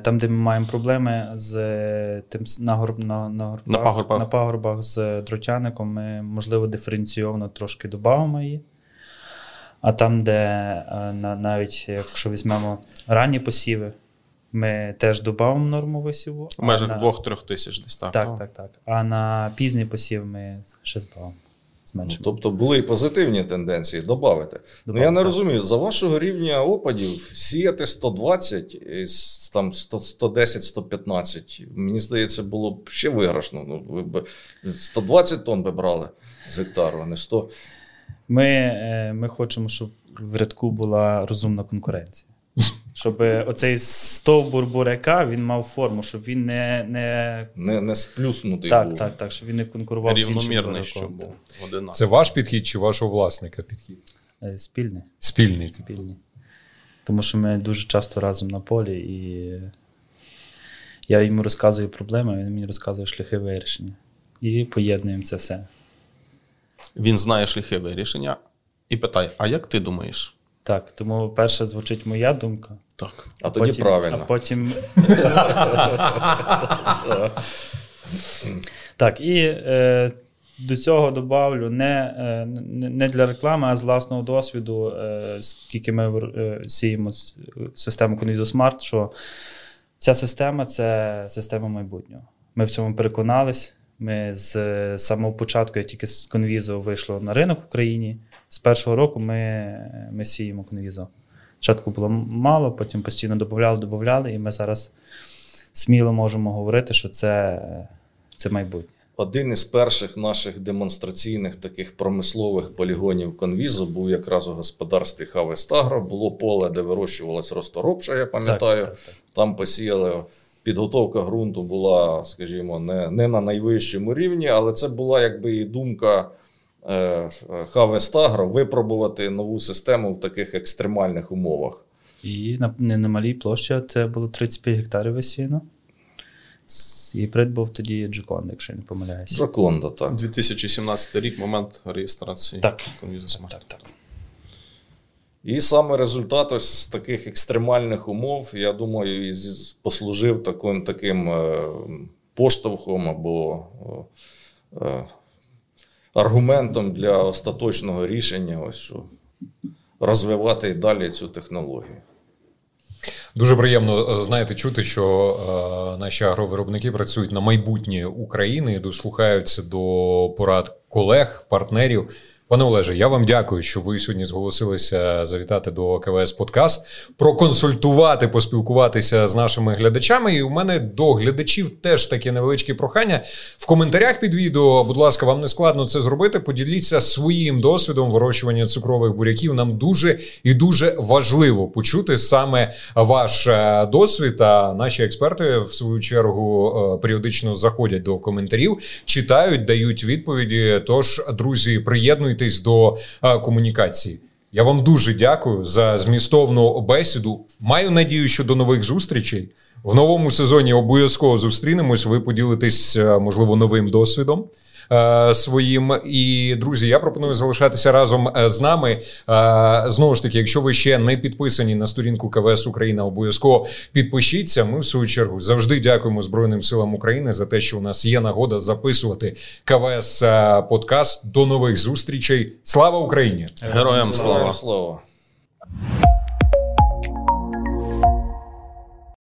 там, де ми маємо проблеми з е, тим нагорб, на, на, На пагорбах. на пагорбах з дротяником, ми, можливо, диференційовано трошки додамо її. А там, де е, на, навіть якщо візьмемо ранні посіви, ми теж додамо норму висіву. А межах на- 2-3 тисяч десь так. так, так, так. А на пізній посів ми ще збавимо. Менше. Ну, тобто були і позитивні тенденції, додавити. Ну, я не розумію, за вашого рівня опадів сіяти 120, і там 110-115, мені здається, було б ще виграшно. Ну, ви б 120 тонн би брали з гектару, а не 100. Ми, е, ми хочемо, щоб в рядку була розумна конкуренція. Щоб оцей стовбур буряка він мав форму, щоб він не. не... Не, не сплюснутий Так, був. так, так, щоб він не конкурував з іншим Рівномірний, буряком. щоб був одинаково. Це ваш підхід чи вашого власника підхід? Е, Спільне. Спільний. Тому що ми дуже часто разом на полі, і я йому розказую проблеми, він мені розказує шляхи вирішення. І поєднуємо це все. Він знає шляхи вирішення і питає: а як ти думаєш? Так, тому перше звучить моя думка. Так. А тоді потім, правильно. А потім. так, і е, до цього добавлю не, е, не для реклами, а з власного досвіду, е, скільки ми е, сіємо систему Conviso Smart, що ця система це система майбутнього. Ми в цьому переконались. Ми з самого початку, як тільки з Conviso вийшло на ринок в Україні, з першого року ми, ми сіємо Conviso. Спочатку було мало, потім постійно додавали, додавали, і ми зараз сміло можемо говорити, що це, це майбутнє. Один із перших наших демонстраційних таких промислових полігонів конвізу був якраз у господарстві Хавестагро. Було поле, де вирощувалась розторопша, я пам'ятаю. Так, так, так. Там посіяли. Підготовка ґрунту була, скажімо, не, не на найвищому рівні, але це була якби і думка е, Хавестагро випробувати нову систему в таких екстремальних умовах. І на, не на малій площі це було 35 гектарів висіяно. С- І придбав тоді Джоконда, якщо я не помиляюся. Джоконда, так. 2017 рік, момент реєстрації. Так. Так, так. І саме результат ось з таких екстремальних умов, я думаю, і послужив таким, таким е, поштовхом або е, аргументом для остаточного рішення, ось що розвивати далі цю технологію. Дуже приємно е, знаєте чути, що е, наші агровиробники працюють на майбутнє України дослухаються до порад колег, партнерів. Пане Олеже, я вам дякую, що ви сьогодні зголосилися завітати до КВС Подкаст, проконсультувати, поспілкуватися з нашими глядачами. І у мене до глядачів теж таке невеличке прохання. В коментарях під відео, будь ласка, вам не складно це зробити. Поділіться своїм досвідом вирощування цукрових буряків. Нам дуже і дуже важливо почути саме ваш е, досвід. А наші експерти, в свою чергу, е, періодично заходять до коментарів, читають, дають відповіді. Тож, друзі, приєднуйтесь до е, комунікації. Я вам дуже дякую за змістовну бесіду. Маю надію, що до нових зустрічей. В новому сезоні обов'язково зустрінемось. Ви поділитесь, е, можливо, новим досвідом своїм. І друзі, я пропоную залишатися разом е, з нами. Е, Знову ж таки, якщо ви ще не підписані на сторінку КВС Україна, обов'язково підпишіться. Ми в свою чергу завжди дякуємо Збройним силам України за те, що у нас є нагода записувати КВС е, подкаст. До нових зустрічей. Слава Україні! Героям слава! Слава!